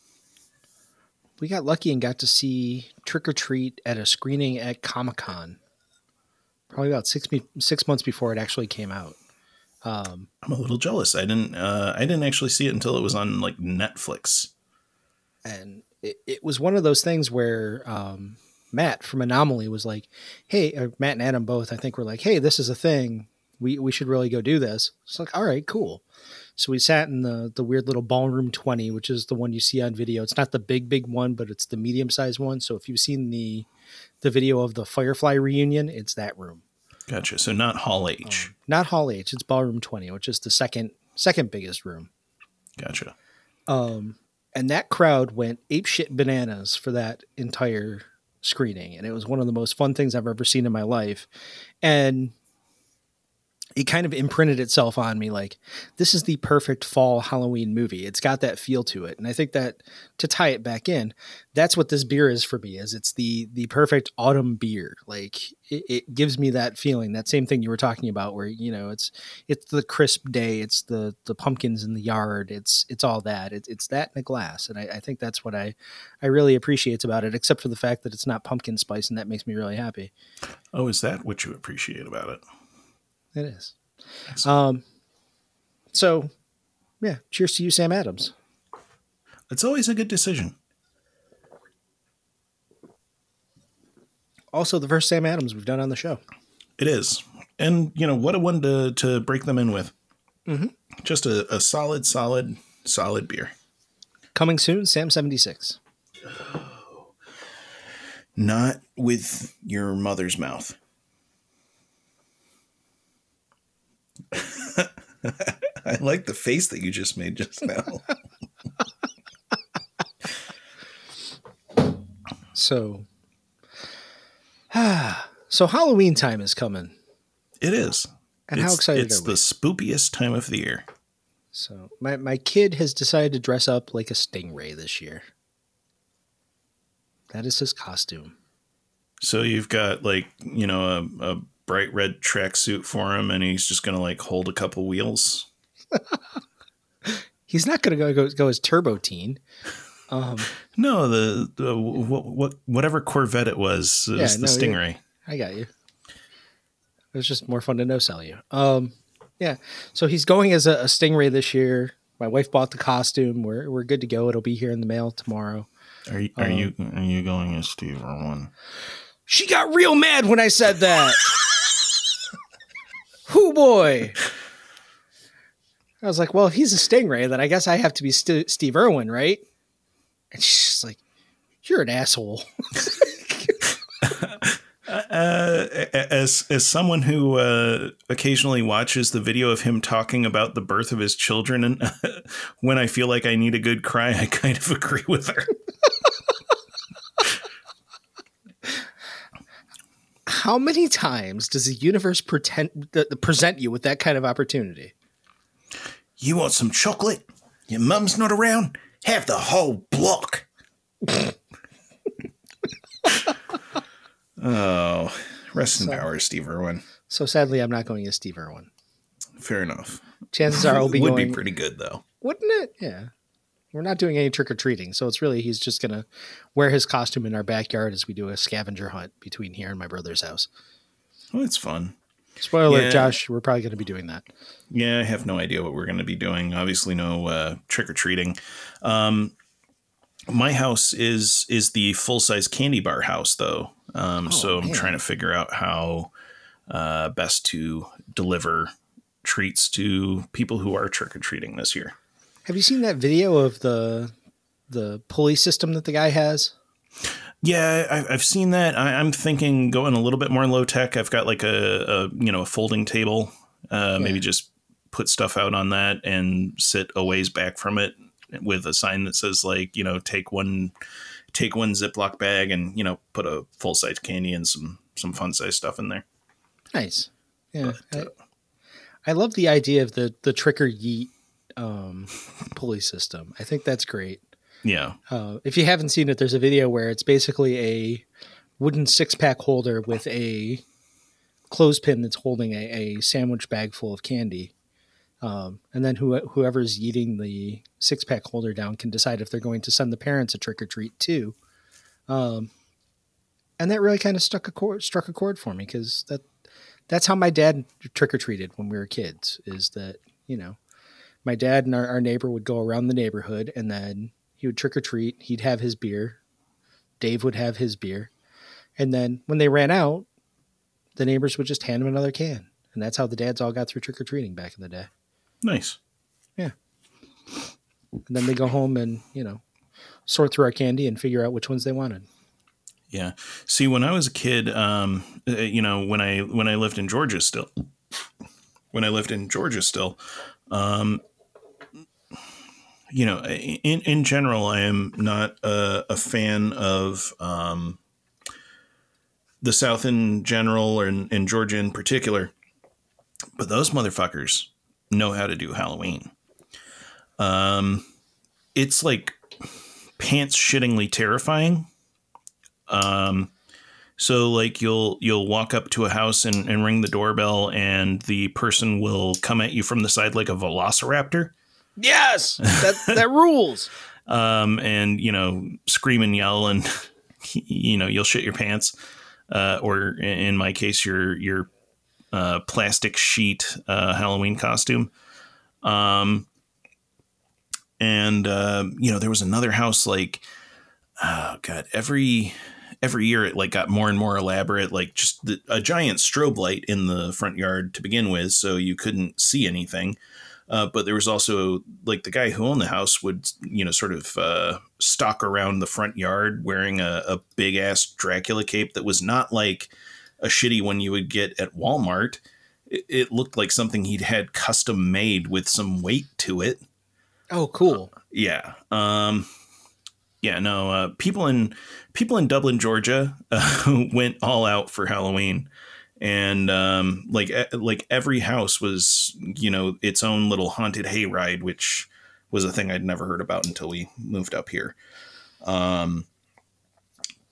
We got lucky and got to see Trick or Treat at a screening at Comic Con. Probably about six six months before it actually came out. Um, I'm a little jealous. I didn't, uh, I didn't actually see it until it was on like Netflix. and it, it was one of those things where um, Matt from Anomaly was like, "Hey, or Matt and Adam both, I think, were like, hey, this is a thing. We we should really go do this." It's like, all right, cool. So we sat in the the weird little ballroom twenty, which is the one you see on video. It's not the big big one, but it's the medium sized one. So if you've seen the the video of the Firefly reunion, it's that room. Gotcha. So not Hall H. Not Hall H, it's ballroom twenty, which is the second second biggest room. Gotcha. Um, and that crowd went apeshit bananas for that entire screening, and it was one of the most fun things I've ever seen in my life. And it kind of imprinted itself on me like this is the perfect fall Halloween movie. It's got that feel to it, and I think that to tie it back in, that's what this beer is for me. Is it's the the perfect autumn beer. Like it, it gives me that feeling, that same thing you were talking about, where you know it's it's the crisp day, it's the the pumpkins in the yard, it's it's all that. It's it's that in a glass, and I, I think that's what I I really appreciate about it. Except for the fact that it's not pumpkin spice, and that makes me really happy. Oh, is that what you appreciate about it? It is. Um. So, yeah. Cheers to you, Sam Adams. It's always a good decision. Also, the first Sam Adams we've done on the show. It is. And, you know, what a one to, to break them in with. Mhm. Just a, a solid, solid, solid beer. Coming soon, Sam seventy six. [gasps] Not with your mother's mouth. [laughs] I like the face that you just made just now. [laughs] So, [sighs] so Halloween time is coming. it is. And how It's- excited It's the spookiest time of the year. So my my kid has decided to dress up like a stingray this year. That is his costume. So you've got like, you know, a, a bright red tracksuit for him and he's just gonna like hold a couple wheels. [laughs] He's not going to go, go go as Turbo Teen. Um, [laughs] No, the, the what, what whatever Corvette it was is Yeah, the no, yeah. Stingray. I got you. It was just more fun to no sell you. Um, yeah. So he's going as a, a stingray this year. My wife bought the costume. We're we're good to go. It'll be here in the mail tomorrow. Are you are you are you going as Steve or Irwin? She got real mad when I said that. [laughs] Who boy? I was like, well, if he's a stingray, then I guess I have to be St- Steve Irwin, right? And she's just like, you're an asshole. [laughs] Uh, as as someone who uh, occasionally watches the video of him talking about the birth of his children, and [laughs] when I feel like I need a good cry, I kind of [laughs] agree with her. How many times does the universe pretend present you with that kind of opportunity? You want some chocolate? Your mum's not around? Have the whole block. [laughs] Oh, rest in power, Steve Irwin. So sadly, I'm not going as Steve Irwin. Fair enough. Chances are I'll be [laughs] Would going. be pretty good though. Wouldn't it? Yeah. We're not doing any trick or treating, so it's really he's just gonna wear his costume in our backyard as we do a scavenger hunt between here and my brother's house. Well, it's fun. Spoiler, Yeah. Josh, we're probably gonna be doing that. Yeah, I have no idea what we're going to be doing. Obviously, no uh, trick or treating. Um, my house is is the full size candy bar house, though. Um, so I'm man. trying to figure out how uh, best to deliver treats to people who are trick or treating this year. Have you seen that video of the the pulley system that the guy has? Yeah, I, I've seen that. I'm thinking going a little bit more low tech. I've got like a, a you know a folding table. Uh, Maybe just put stuff out on that and sit a ways back from it with a sign that says like you know take one take one Ziploc bag and you know put a full size candy and some some fun size stuff in there. Nice. Yeah. I, I love the idea of the the trick or yeet um, [laughs] pulley system. I think that's great. Yeah, Uh, if you haven't seen it, there's a video where it's basically a wooden six pack holder with a clothespin that's holding a, a sandwich bag full of candy. Um, and then who, whoever's eating the six pack holder down can decide if they're going to send the parents a trick or treat too. Um, and that really kind of stuck a chord, struck a chord for me because that that's how my dad trick or treated when we were kids. Is that you know my dad and our, our neighbor would go around the neighborhood and then he would trick or treat. He'd have his beer. Dave would have his beer. And then when they ran out, the neighbors would just hand him another can. And that's how the dads all got through trick or treating back in the day. nice. Yeah. And then they go home and, you know, sort through our candy and figure out which ones they wanted. Yeah. See, when I was a kid, um, uh, you know, when I when I lived in Georgia still, when I lived in Georgia still, um, you know, in in general, I am not a, a fan of um, the South in general, or in, in Georgia in particular. But those motherfuckers know how to do Halloween. Um, it's like pants shittingly terrifying. Um, so like you'll you'll walk up to a house and, and ring the doorbell, and the person will come at you from the side like a velociraptor, Yes, that, that [laughs] rules. um, and you know scream and yell, and [laughs] you know you'll shit your pants, uh, or in- my case, your your uh, plastic sheet uh, Halloween costume. Um, and uh, you know there was another house like oh god every every year it like got more and more elaborate like just the, a giant strobe light in the front yard to begin with so you couldn't see anything Uh, but there was also like the guy who owned the house would, you know, sort of uh, stalk around the front yard wearing a, a big ass Dracula cape that was not like a shitty one you would get at Walmart. It, it looked like something he'd had custom made with some weight to it. Oh, cool. Yeah. Um, yeah. No. Uh, people in people in Dublin, Georgia, [laughs] uh, went all out for Halloween, and um, like like every house was you know its own little haunted hayride, which was a thing I'd never heard about until we moved up here. Um,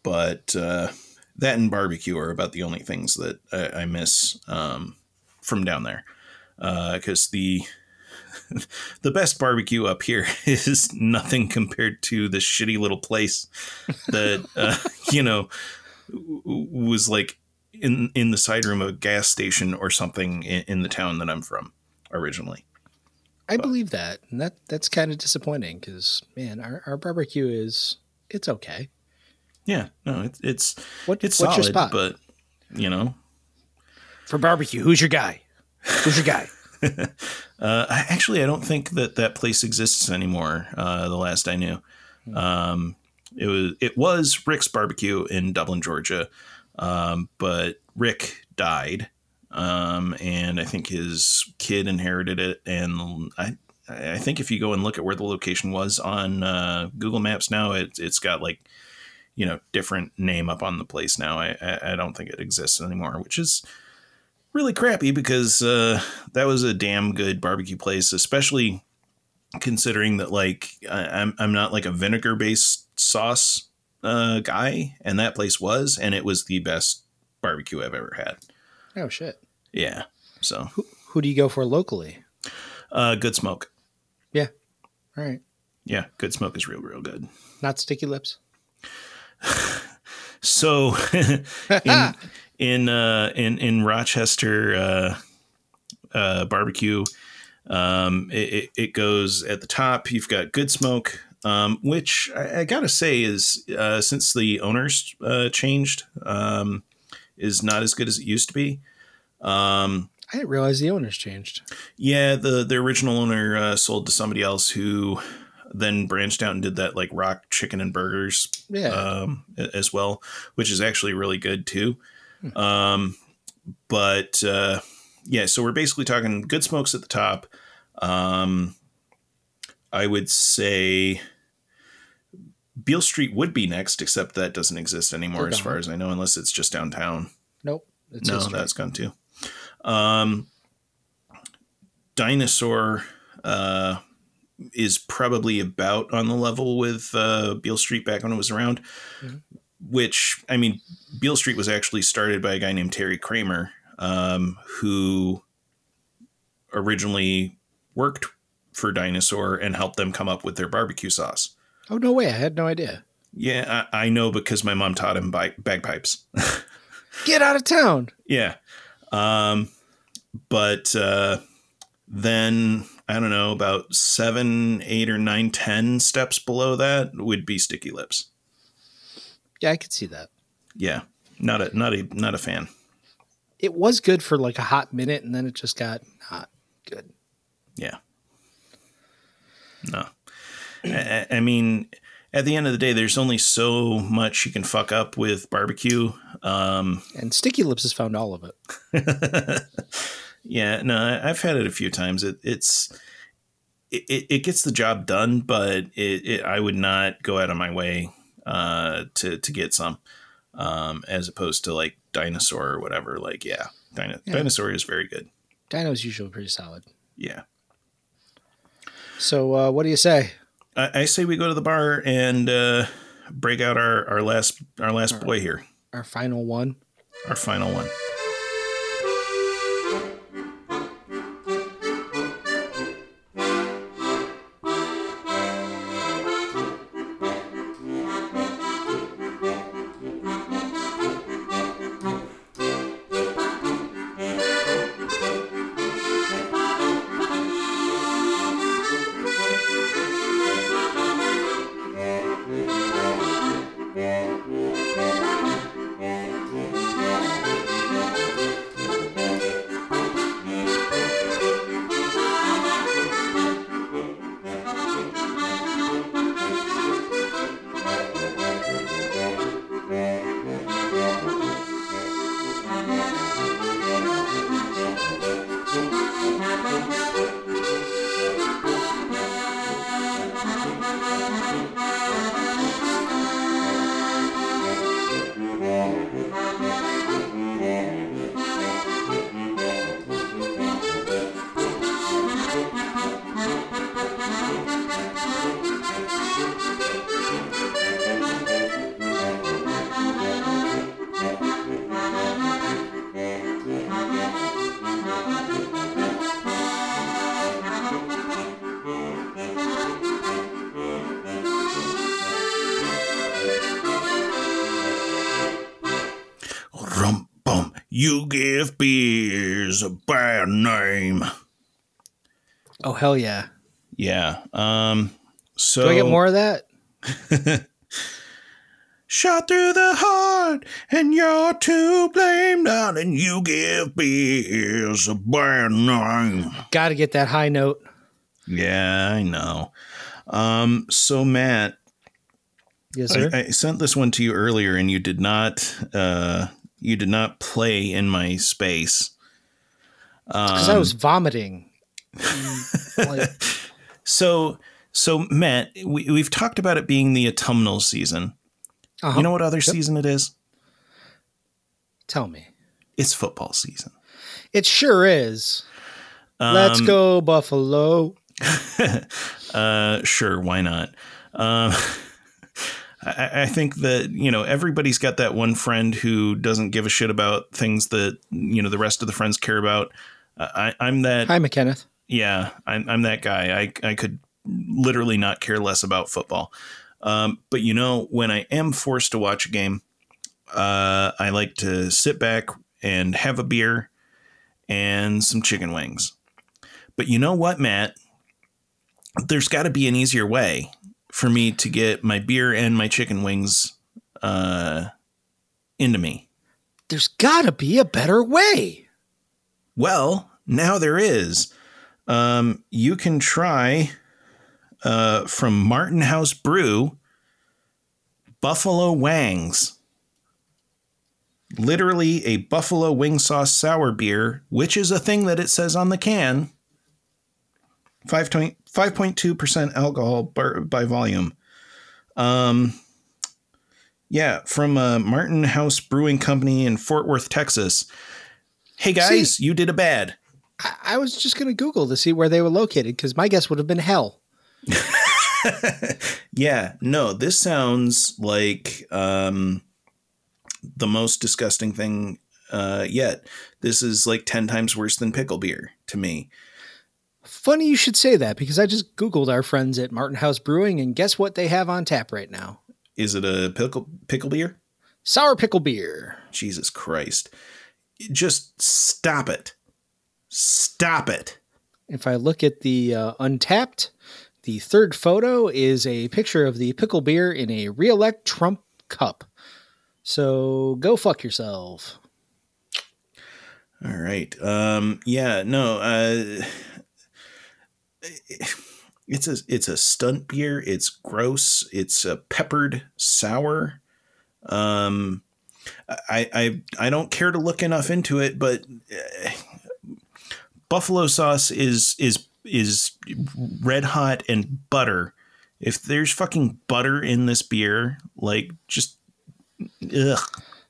but uh, that and barbecue are about the only things that I, I miss um, from down there, because the [laughs] the best barbecue up here [laughs] is nothing compared to the shitty little place that uh, [laughs] you know was like in in the side room of a gas station or something in, in the town that I'm from originally. I believe that, and that that's kind of disappointing because man, our, our barbecue is it's okay. Yeah, no, it's it's What it's what's solid, your spot but you know, for barbecue? Who's your guy? Who's your guy? [laughs] Uh, actually, I don't think that that place exists anymore. Uh, the last I knew, um, it was it was Rick's Barbecue in Dublin, Georgia, um, but Rick died, um, and I think his kid inherited it. And I I think if you go and look at where the location was on uh, Google Maps now, it, it's got like you know different name up on the place now. I I, I don't think it exists anymore, which is really crappy because uh, that was a damn good barbecue place, especially considering that like I, I'm I'm not like a vinegar based sauce uh, guy, and that place was, and it was the best barbecue I've ever had. Oh shit! Yeah, so Who who do you go for locally? uh, good smoke. Yeah, all right. Yeah, good smoke is real real good. Not sticky lips. [laughs] So [laughs] in [laughs] in uh, in in Rochester uh, uh, barbecue, um, it, it- it goes at the top. You've got good smoke, um, which I, I gotta say is uh, since the owners uh, changed, um, is not as good as it used to be. Um, I didn't realize the owners changed. yeah, the the original owner uh, sold to somebody else who then branched out and did that like rock chicken and burgers Yeah. um, as well, which is actually really good too. Um, but uh, yeah, so we're basically talking good smokes at the top. Um, I would say Beale Street would be next, except that doesn't exist anymore, as far as I know, unless it's just downtown nope. It's no, history. that's gone too. Um, Dinosaur uh, is probably about on the level with uh, Beale Street back when it was around. Mhm. Which I mean, Beale Street was actually started by a guy named Terry Kramer, um, who originally worked for Dinosaur and helped them come up with their barbecue sauce. Oh no way! I had no idea. Yeah, I, I know because my mom taught him bi- bagpipes. [laughs] Get out of town. Yeah. Um, but uh, then I don't know about seven, eight, or nine, ten steps below that would be sticky lips. Yeah, I could see that. Yeah, not a not a not a fan. It was good for like a hot minute, and then it just got not good. Yeah. No. I, I- mean, at the end of the day, there's only so much you can fuck up with barbecue. Um, And Sticky Lips has found all of it. [laughs] yeah, no, I've had it a few times. It, it's it, it, it gets the job done, but it, it I would not go out of my way uh, to to get some, um, as opposed to like dinosaur or whatever. Like, yeah, Dino- Yeah. dinosaur is very good. Dino's usually pretty solid. Yeah, So uh, what do you say? I, I say we go to the bar and uh, break out our our last our last boy here, Our final one. our final one. You give beers a bad name. Oh hell yeah! Yeah. Um. So Do I get more of that? [laughs] Shot through the heart, and you're to blame, darling. You give beers a bad name. Got to get that high note. Yeah, I know. Um. So Matt, Yes, sir. I, I sent this one to you earlier, and you did not. Uh, you did not play in my space. Because I was vomiting. Mm, like, [laughs] So, so Matt, we, we've talked about it being the autumnal season. uh-huh. You know what other season it is? Tell me. It's football season. It sure is. Let's go Buffalo. [laughs] Uh, sure, why not? Um, [laughs] I, I think that you know everybody's got that one friend who doesn't give a shit about things that you know the rest of the friends care about. Uh, I, I'm that. Hi, McKenneth. Yeah, I'm, I'm that guy. I, I could literally not care less about football. Um, but you know, when I am forced to watch a game, uh, I like to sit back and have a beer and some chicken wings. But you know what, Matt? There's got to be an easier way for me to get my beer and my chicken wings uh, into me. There's got to be a better way. Well, now there is. Um, you can try uh, from Martin House Brew Buffalo Wangs. Literally a buffalo wing sauce sour beer, which is a thing that it says on the can. 5.2% alcohol by, by volume. Um, yeah, from uh, Martin House Brewing Company in Fort Worth, Texas. Hey guys, you did a bad. I, I was just going to Google to see where they were located because my guess would have been hell. [laughs] Yeah, no, this sounds like um, the most disgusting thing uh, yet. This is like 10 times worse than pickle beer to me. Funny you should say that because I just Googled our friends at Martin House Brewing and guess what they have on tap right now? Is it a pickle pickle beer? Sour pickle beer. Jesus Christ. Just stop it. Stop it. If I look at the uh, Untappd, the third photo is a picture of the pickle beer in a reelect Trump cup. So go fuck yourself. All right. Um yeah, no, uh [sighs] it's a it's a stunt beer. It's gross. It's a peppered sour. Um I I I don't care to look enough into it, but uh, buffalo sauce is is is red hot and butter. If there's fucking butter in this beer, like just ugh.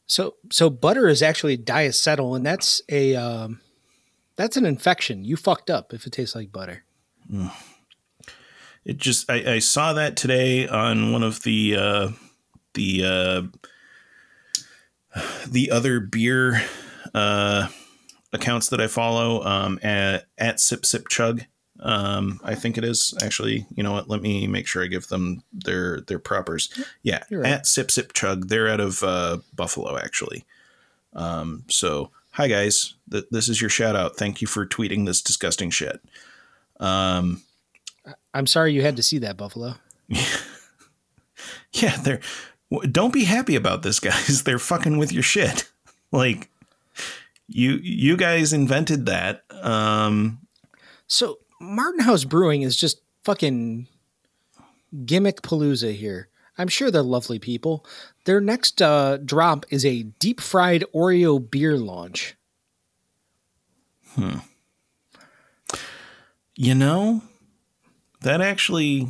So so butter is actually diacetyl, and that's a um, that's an infection. You fucked up if it tastes like butter. It just I, I saw that today on one of the uh the uh the other beer uh accounts that I follow um at, at sip sip chug um I think it is. Actually you know what? Let me make sure I give them their their propers. Yeah right. at sip sip chug. They're out of uh Buffalo actually. Um so hi guys. Th- this is your shout out thank you for tweeting this disgusting shit um I'm sorry you had to see that buffalo. [laughs] Yeah, they're don't be happy about this, [laughs] guys. They're fucking with your shit. [laughs] Like you you guys invented that. Um So Martin House Brewing is just fucking gimmick palooza here. I'm sure they're lovely people. Their next uh, drop is a deep fried Oreo beer launch. You know, that actually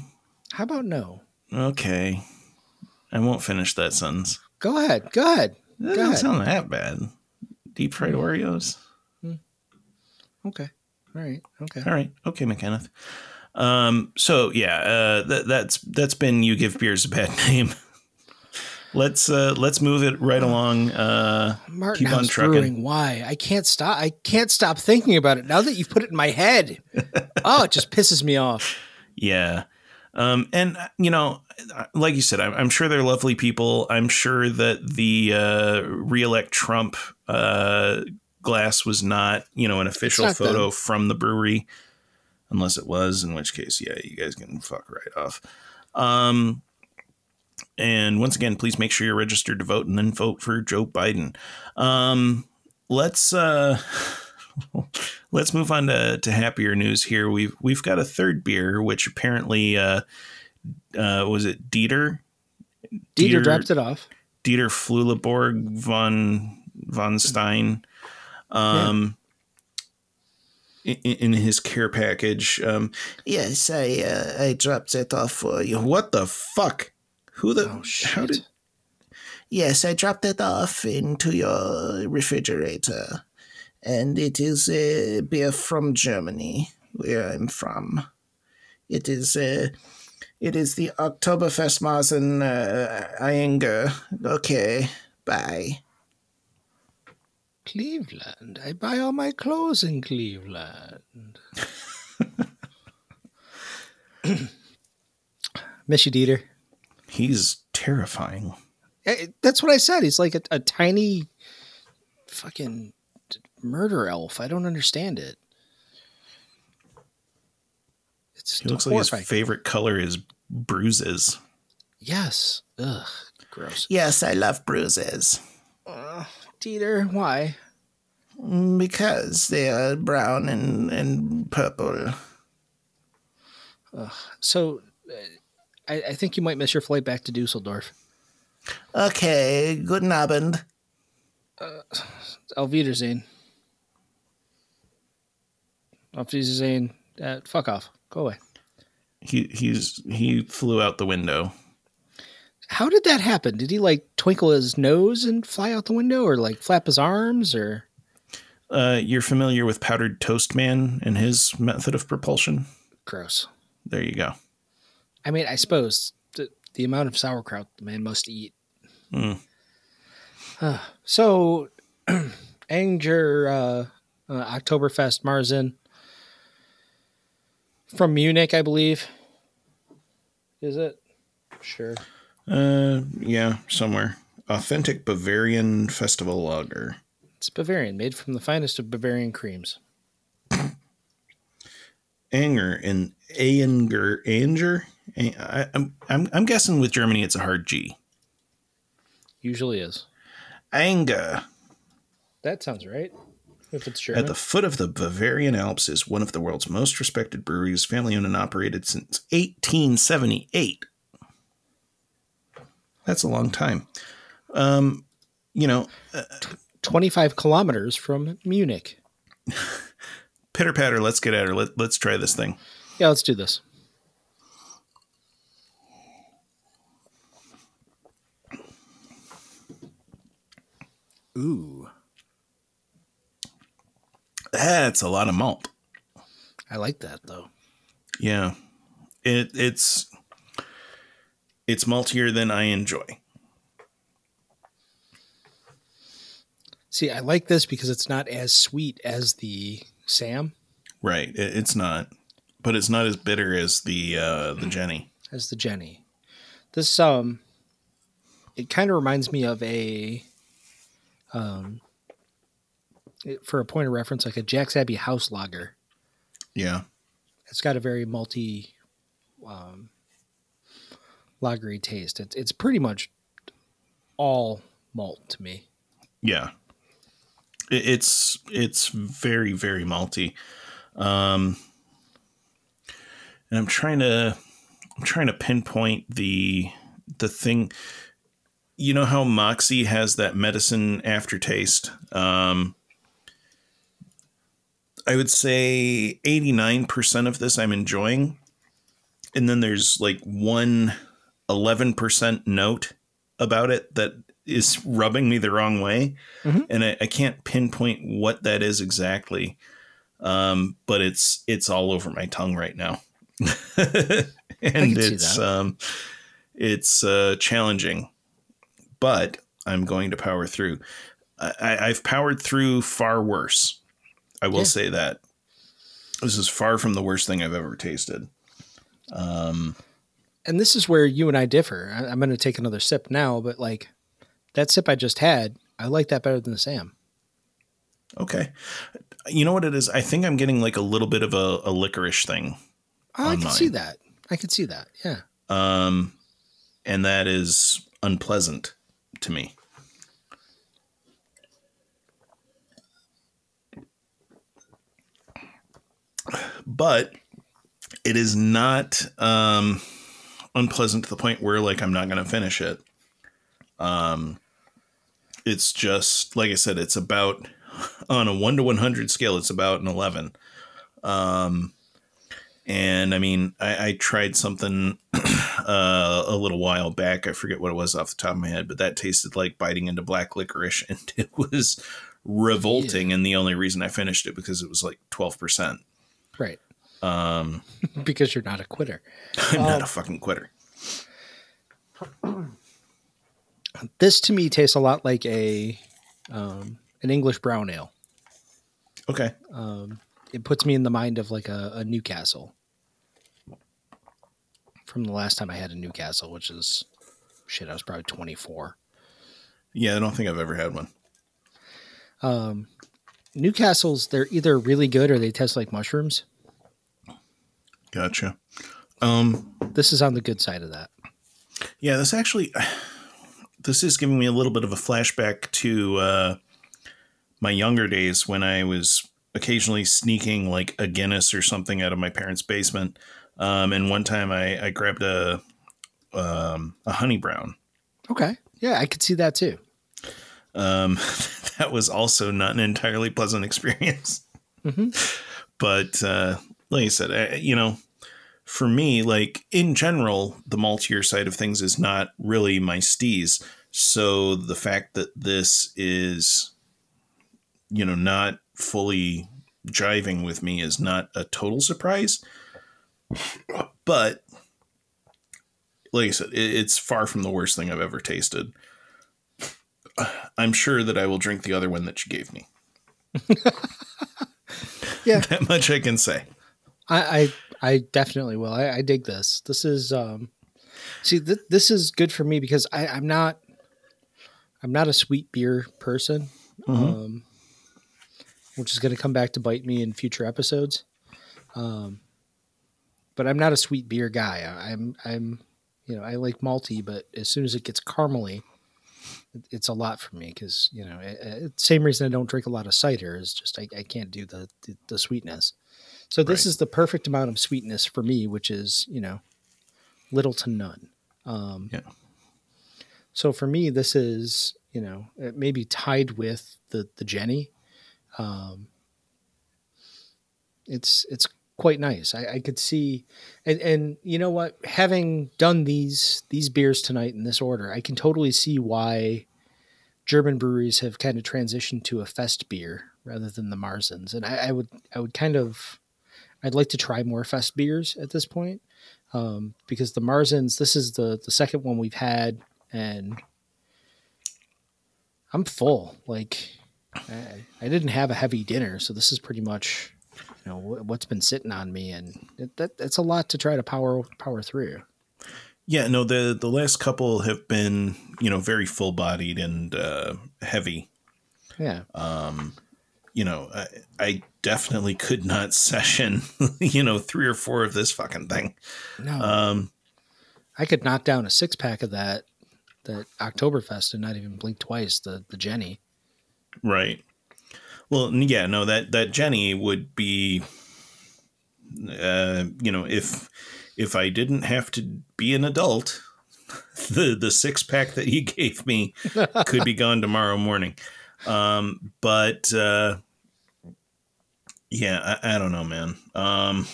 How about no? okay. I won't finish that sentence. Go ahead. Go ahead. That doesn't sound that bad. Deep fried Oreos. Okay. All right. Okay. All right. Okay, McKenneth. Um, so yeah, uh, that, that's that's been you give beers a bad name. [laughs] let's uh, let's move it right along. Uh, Martin keep on House trucking. Brewing. Why? I can't stop. I can't stop thinking about it now that you've put it in my head. [laughs] oh, it just pisses me off. Yeah. Um, and uh, you know, like you said, I'm, I'm sure they're lovely people. I'm sure that the uh, reelect Trump uh, glass was not, you know, an official photo them. from the brewery, unless it was. In which case, yeah, you guys can fuck right off. Um, and once again, please make sure you're registered to vote and then vote for Joe Biden. Um, let's uh, [laughs] let's move on to, to happier news here. We've we've got a third beer, which apparently uh, uh, was it Dieter Dieter Dieter- dropped it off. Dieter Fluleborg von von Stein. Um, in, in his care package. Um, Yes, I uh, I dropped it off for you. what the fuck? Who the? Oh how did? Yes, I dropped it off into your refrigerator. And it is a beer from Germany, where I'm from. It is uh, it is the Oktoberfest Marzen uh, Ayinger. Okay, bye. Cleveland. I buy all my clothes in Cleveland. [laughs] [clears throat] Miss you, Dieter. He's terrifying. Eh, That's what I said. He's like a, a tiny fucking murder elf. I don't understand it. It's He looks like his favorite color is bruises. yes. Ugh. Gross. Yes, I love bruises. Dieter, why? Mm, Because they are brown and, and purple. So, uh, I, I think you might miss your flight back to Dusseldorf. Okay, guten Abend. Auf Wiedersehen. Auf Wiedersehen. Uh, fuck off. Go away. He he's he flew out the window. How did that happen? Did he like twinkle his nose and fly out the window, or like flap his arms, or Uh, you're familiar with Powdered Toast Man and his method of propulsion? gross? There you go. I mean, I suppose the, the amount of sauerkraut the man must eat. Mm. Uh, so, [clears throat] Anger uh, uh, Oktoberfest Marzen from Munich, I believe. Is it? Sure. Uh, yeah, somewhere. Authentic Bavarian Festival Lager. It's Bavarian, made from the finest of Bavarian creams. Anger and Anger Anger. I, I'm I'm I'm guessing with Germany it's a hard G. Usually is. Anger That sounds right. If it's German. at the foot of the Bavarian Alps is one of the world's most respected breweries, family owned and operated since 1878. That's a long time. Um, you know, 25 kilometers from Munich. [laughs] pitter patter. Let's get at her. Let, let's try this thing. Yeah, let's do this. Ooh, That's a lot of malt. I like that though. Yeah, it it's it's maltier than I enjoy. See, I like this because it's not as sweet as the Sam, Right, it, it's not, but it's not as bitter as the uh, the Genny. as the Genny. This um, it kind of reminds me of a um, it- for a point of reference, like a Jack's Abbey House Lager. Yeah, It's got a very malty um, lagery taste. It's it's pretty much all malt to me. yeah. It, it's it's very very malty. Um, and I'm trying to I'm trying to pinpoint the the thing. You know how Moxie has that medicine aftertaste. Um, I would say 89% of this I'm enjoying. And then there's like one 11% note about it that is rubbing me the wrong way. Mhm. And I, I can't pinpoint what that is exactly. Um, but it's it's all over my tongue right now. [laughs] and it's um it's uh challenging. But I'm going to power through. I, I've powered through far worse. I will Yeah. say that. This is far from the worst thing I've ever tasted. And and this is where you and I differ. I, I'm going to take another sip now, but like that sip I just had, I like that better than the Sam. Okay. You know what it is? I think I'm getting like a little bit of a, a licorice thing. Oh, I can see that. I can see that. Yeah. Um, and that is unpleasant to me. But it is not um, unpleasant to the point where like I'm not going to finish it. Um, it's just like I said, it's about on a one to one hundred scale. It's about an eleven. Um, and I mean, I, I tried something [clears throat] uh, a little while back. I forget what it was off the top of my head, but that tasted like biting into black licorice, [laughs] and it was revolting. And the only reason I finished it because it was like twelve percent. Right. Um, [laughs] because you're not a quitter. [laughs] I'm not a fucking quitter. [clears throat] This to me tastes a lot like a um, an English brown ale. Okay, Um, it puts me in the mind of like a, a Newcastle from the last time I had a Newcastle, which is shit. I was probably 24. yeah, I don't think I've ever had one. Um, Newcastles, they're either really good or they taste like mushrooms. Gotcha. Um, This is on the good side of that. Yeah, this actually this is giving me a little bit of a flashback to uh my younger days when I was occasionally sneaking like a Guinness or something out of my parents' basement. Um and one time I I grabbed a um a honey brown. Okay. Yeah, I could see that too. Um [laughs] that was also not an entirely pleasant experience. Mhm. But uh like I said, I, you know, for me, like in general, the maltier side of things is not really my steez. So the fact that this is, you know, not fully jiving with me is not a total surprise. But like I said, it, it's far from the worst thing I've ever tasted. I'm sure that I will drink the other one that you gave me. [laughs] Yeah. that much I can say. I, I, I definitely will. I, I dig this. This is, um, see, th- this is good for me because I, I'm not, I'm not a sweet beer person, um, which is going to come back to bite me in future episodes. Um, but I'm not a sweet beer guy. I- I'm, I'm, you know, I like malty, but as soon as it gets caramely, it- it's a lot for me because you know, it, it, same reason I don't drink a lot of cider is just I, I can't do the, the the sweetness. So this Right. is the perfect amount of sweetness for me, which is you know, little to none. Um, Yeah. So for me, this is you know it may be tied with the the Genny. Um, it's it's quite nice. I, I could see, and and you know what, having done these these beers tonight in this order, I can totally see why German breweries have kind of transitioned to a fest beer rather than the Marzens. And I, I would I would kind of I'd like to try more fest beers at this point um, because the Marzens. This is the the second one we've had, and I'm full. Like I, I didn't have a heavy dinner, so this is pretty much know what's been sitting on me, and it, that that's a lot to try to power power through. Yeah, no, the the last couple have been, you know, very full bodied and uh, heavy. Yeah, um You know, I, I definitely could not [laughs] session, you know, three or four of this fucking thing. no, Um, I could knock down a six pack of that that Oktoberfest and not even blink twice. The the Genny. right. Well, yeah, no, that that Genny would be, uh, you know, if if I didn't have to be an adult, [laughs] the the six pack that he [laughs] gave me could be gone tomorrow morning. Um, but uh, yeah, I, I don't know, man. Um,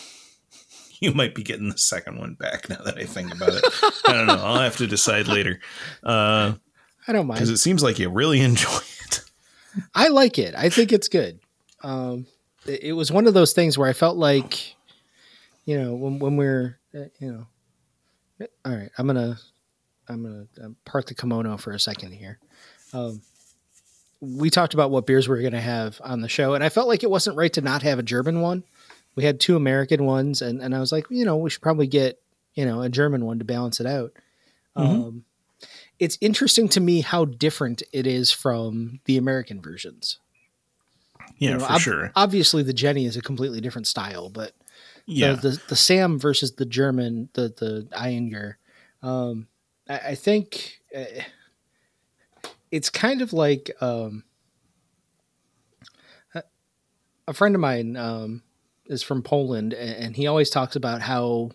[laughs] you might be getting the second one back now that I think about it. I don't know. I'll have to decide later because I don't mind. Because it seems like you really enjoy it. I like it. I think it's good. Um, it, it was one of those things where I felt like, you know, when when we're, uh, you know, all right, I'm gonna, I'm gonna uh, park the kimono for a second here. Um, we talked about what beers we are gonna have on the show, and I felt like it wasn't right to not have a German one. We had two American ones, and and I was like, you know, we should probably get, you know, a German one to balance it out. Um, it's interesting to me how different it is from the American versions. Yeah, You know, for ob- sure. Obviously, the Genny is a completely different style, but Yeah. the, the the Sam versus the German, the the Ayinger, um, I, I think uh, it's kind of like um, a- friend of mine um, is from Poland, and he always talks about how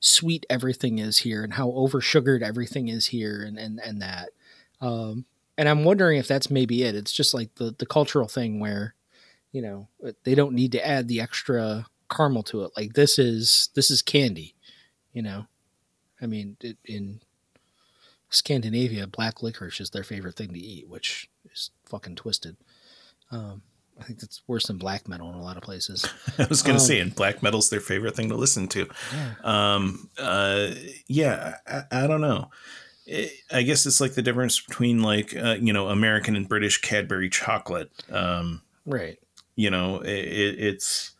sweet everything is here and how over sugared everything is here, and and and that. Um, and I'm wondering if that's maybe it. It's just like the the cultural thing where, you know, they don't need to add the extra caramel to it. Like this is this is candy, you know. I mean, it, in Scandinavia, black licorice is their favorite thing to eat, which is fucking twisted. Um, I think that's worse than black metal in a lot of places. [laughs] I was going to Um, say, and black metal's their favorite thing to listen to. Um, uh, yeah, I, I don't know. I I guess it's like the difference between like uh, you know American and British Cadbury chocolate. Um, Right. you know, it, it, it's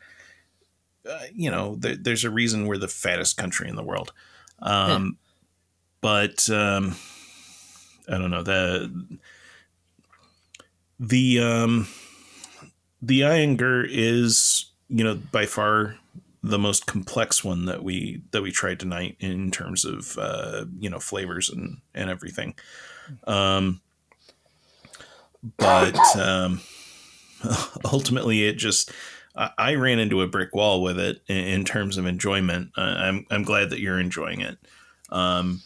uh, you know there, there's a reason we're the fattest country in the world. Um, But um, I don't know the the um, the Ayinger is you know by far the most complex one that we that we tried tonight in terms of uh, you know flavors and and everything. Um, but um, [laughs] ultimately, it just I, I ran into a brick wall with it in, in terms of enjoyment. Uh, I'm I'm glad that you're enjoying it, um,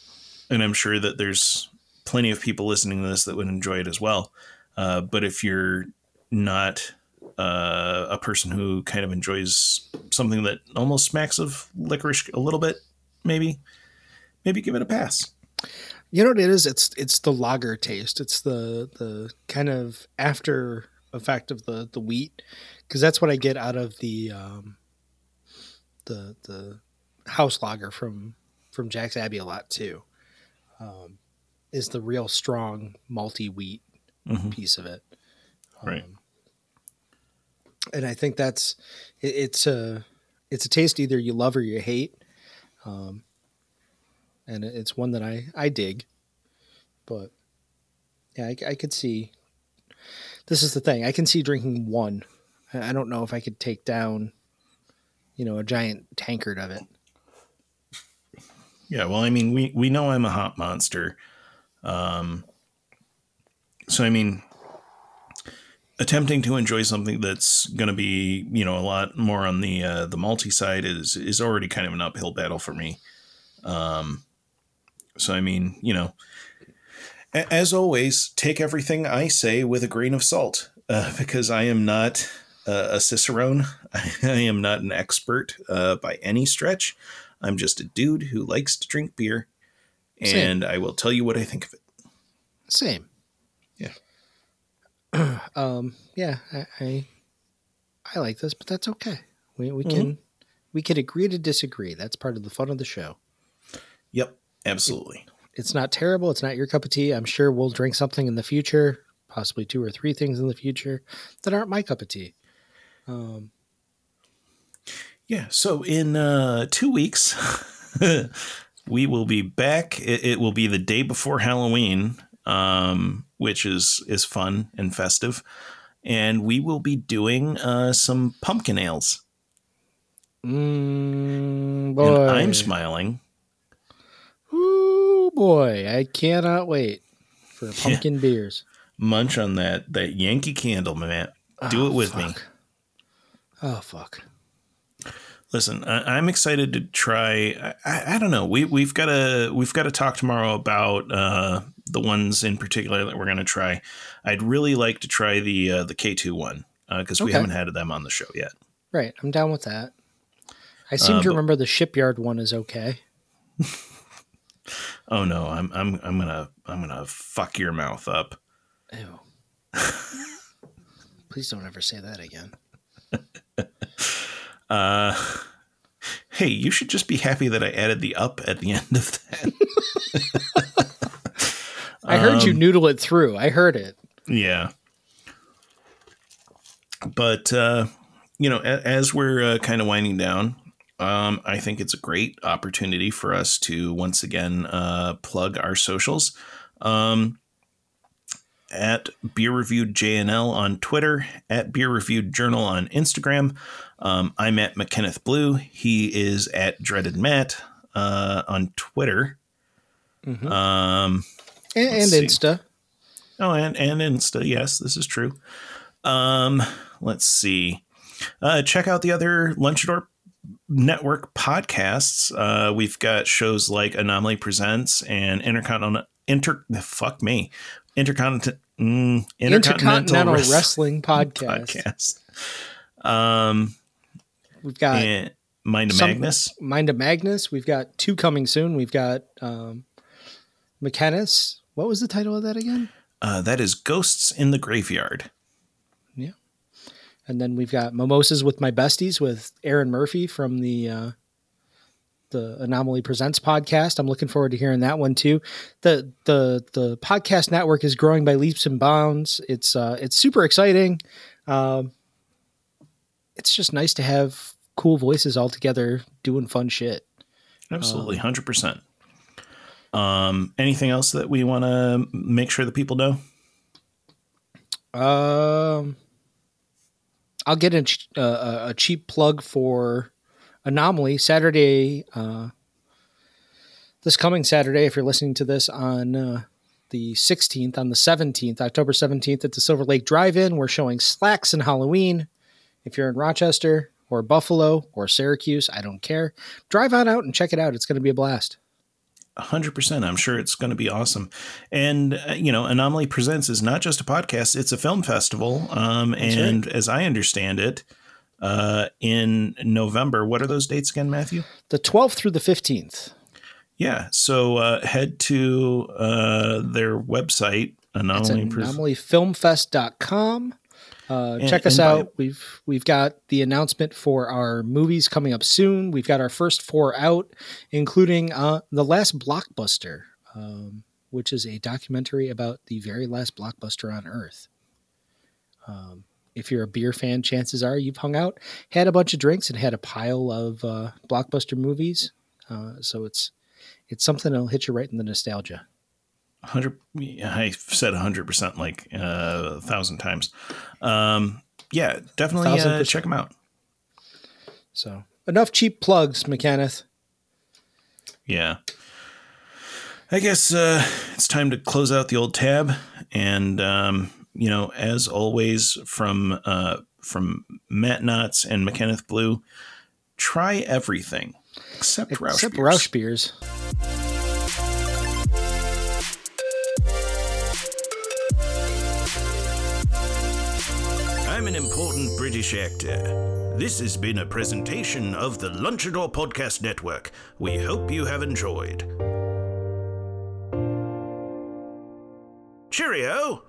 and I'm sure that there's plenty of people listening to this that would enjoy it as well. Uh, but if you're not uh, a person who kind of enjoys something that almost smacks of licorice a little bit, maybe, maybe give it a pass. You know what it is? It's it's the lager taste. It's the the kind of after effect of the the wheat, because that's what I get out of the um, the the house lager from from Jack's Abbey a lot too. Um, is the real strong malty wheat Mhm. piece of it, Right. And I think that's it, it's a it's a taste either you love or you hate. Um, and it- it's one that I I dig. But yeah, I, I could see. This is the thing. I can see drinking one. I don't know if I could take down, you know, a giant tankard of it. Yeah, well, I mean, we we know I'm a hot monster, um, so I mean, attempting to enjoy something that's going to be, you know, a lot more on the uh, the malty side is is already kind of an uphill battle for me. Um, so I mean, you know, a- as always, take everything I say with a grain of salt, uh, [laughs] because I am not uh, a cicerone. [laughs] I am not an expert uh, by any stretch. I'm just a dude who likes to drink beer, Same. and I will tell you what I think of it. Same. Yeah. [clears throat] um. Yeah. I, I I like this, but that's okay. We we can we can agree to disagree. That's part of the fun of the show. Yep, absolutely. It's not terrible. It's not your cup of tea. I'm sure we'll drink something in the future, possibly two or three things in the future that aren't my cup of tea. Um. Yeah. So in uh, two weeks, [laughs] we will be back. It, it will be the day before Halloween, um, which is is fun and festive, and we will be doing uh, some pumpkin ales. Mm, boy. And I'm smiling. Ooh boy, I cannot wait for [laughs] pumpkin beers. Munch on that that Yankee Candle, man. Do Oh, it with me. Oh fuck. Listen, I, I'm excited to try. I, I, don't know. We we've got to we've got to talk tomorrow about uh, the ones in particular that we're going to try. I'd really like to try the uh, the K2 one because we Okay. haven't had them on the show yet. Right, I'm down with that. I seem Uh, to but- remember the shipyard one is okay. [laughs] Oh no, I'm I'm I'm gonna I'm gonna fuck your mouth up. Ew. [laughs] Please don't ever say that again. [laughs] Uh, hey, you should just be happy that I added the up at the [laughs] end of that. I heard you Um, noodle it through. I heard it. Yeah. But, uh, you know, a- as we're uh, kind of winding down, um, I think it's a great opportunity for us to once again uh, plug our socials. Um, at Beer Reviewed JNL on Twitter, at Beer Reviewed Journal on Instagram. Um, I'm at McKenneth Blue. He is at Dreaded Matt uh, on Twitter. Um, and, and Insta. Oh, and and Insta. Yes, this is true. Um, let's see. Uh, check out the other Lunchador Network podcasts. Uh, we've got shows like Anomaly Presents and Intercontinental. Inter. Fuck me. Intercontinental. Mm, Intercontinental Wrest- Wrestling Podcast. podcast. Um, We've got and Mind of Magnus. Mind of Magnus. We've got two coming soon. We've got um, McKenneth's. What was the title of that again? Uh, that is Ghosts in the Graveyard. Yeah. And then we've got Mimosas with My Besties with Aaron Murphy from the uh, the Anomaly Presents podcast. I'm looking forward to hearing that one too. The the the podcast network is growing by leaps and bounds. It's uh, it's super exciting. Um, it's just nice to have cool voices all together doing fun shit. Absolutely, hundred percent. Um, anything else that we want to make sure the people know? Um, I'll get a, a- a cheap plug for Anomaly Saturday. Uh, this coming Saturday, if you're listening to this on uh, the 16th, on the 17th, October 17th at the Silver Lake Drive-In, we're showing Slacks and Halloween. If you're in Rochester or Buffalo or Syracuse, I don't care. Drive on out and check it out. It's going to be a blast. hundred percent. I'm sure it's going to be awesome. And uh, you know, Anomaly Presents is not just a podcast; it's a film festival. Um, and as I understand it, uh, in November, what are those dates again, Matthew? The 12th through the 15th. Yeah. So uh, head to uh, their website, Anomaly. Pres- anomalyfilmfest.com. Uh, And- check us and by- out. We've we've got the announcement for our movies coming up soon. We've got our first four out, including uh, the last blockbuster, um, which is a documentary about the very last blockbuster on Earth. Um, if you're a beer fan, chances are you've hung out, had a bunch of drinks, and had a pile of uh, blockbuster movies. Uh, so it's it's something that'll hit you right in the nostalgia. hundred. I said hundred percent like uh, a thousand times. Um, yeah, definitely uh, check them out. So enough cheap plugs, McKenneth. Yeah. I guess uh, it's time to close out the old tab, and um, you know, as always, from uh, from Matt Knotts and McKenneth Blue, try everything except, Rauch Except beers. Rauch beers. I'm an important British actor. This has been a presentation of the Lunchador Podcast Network. We hope you have enjoyed. Cheerio!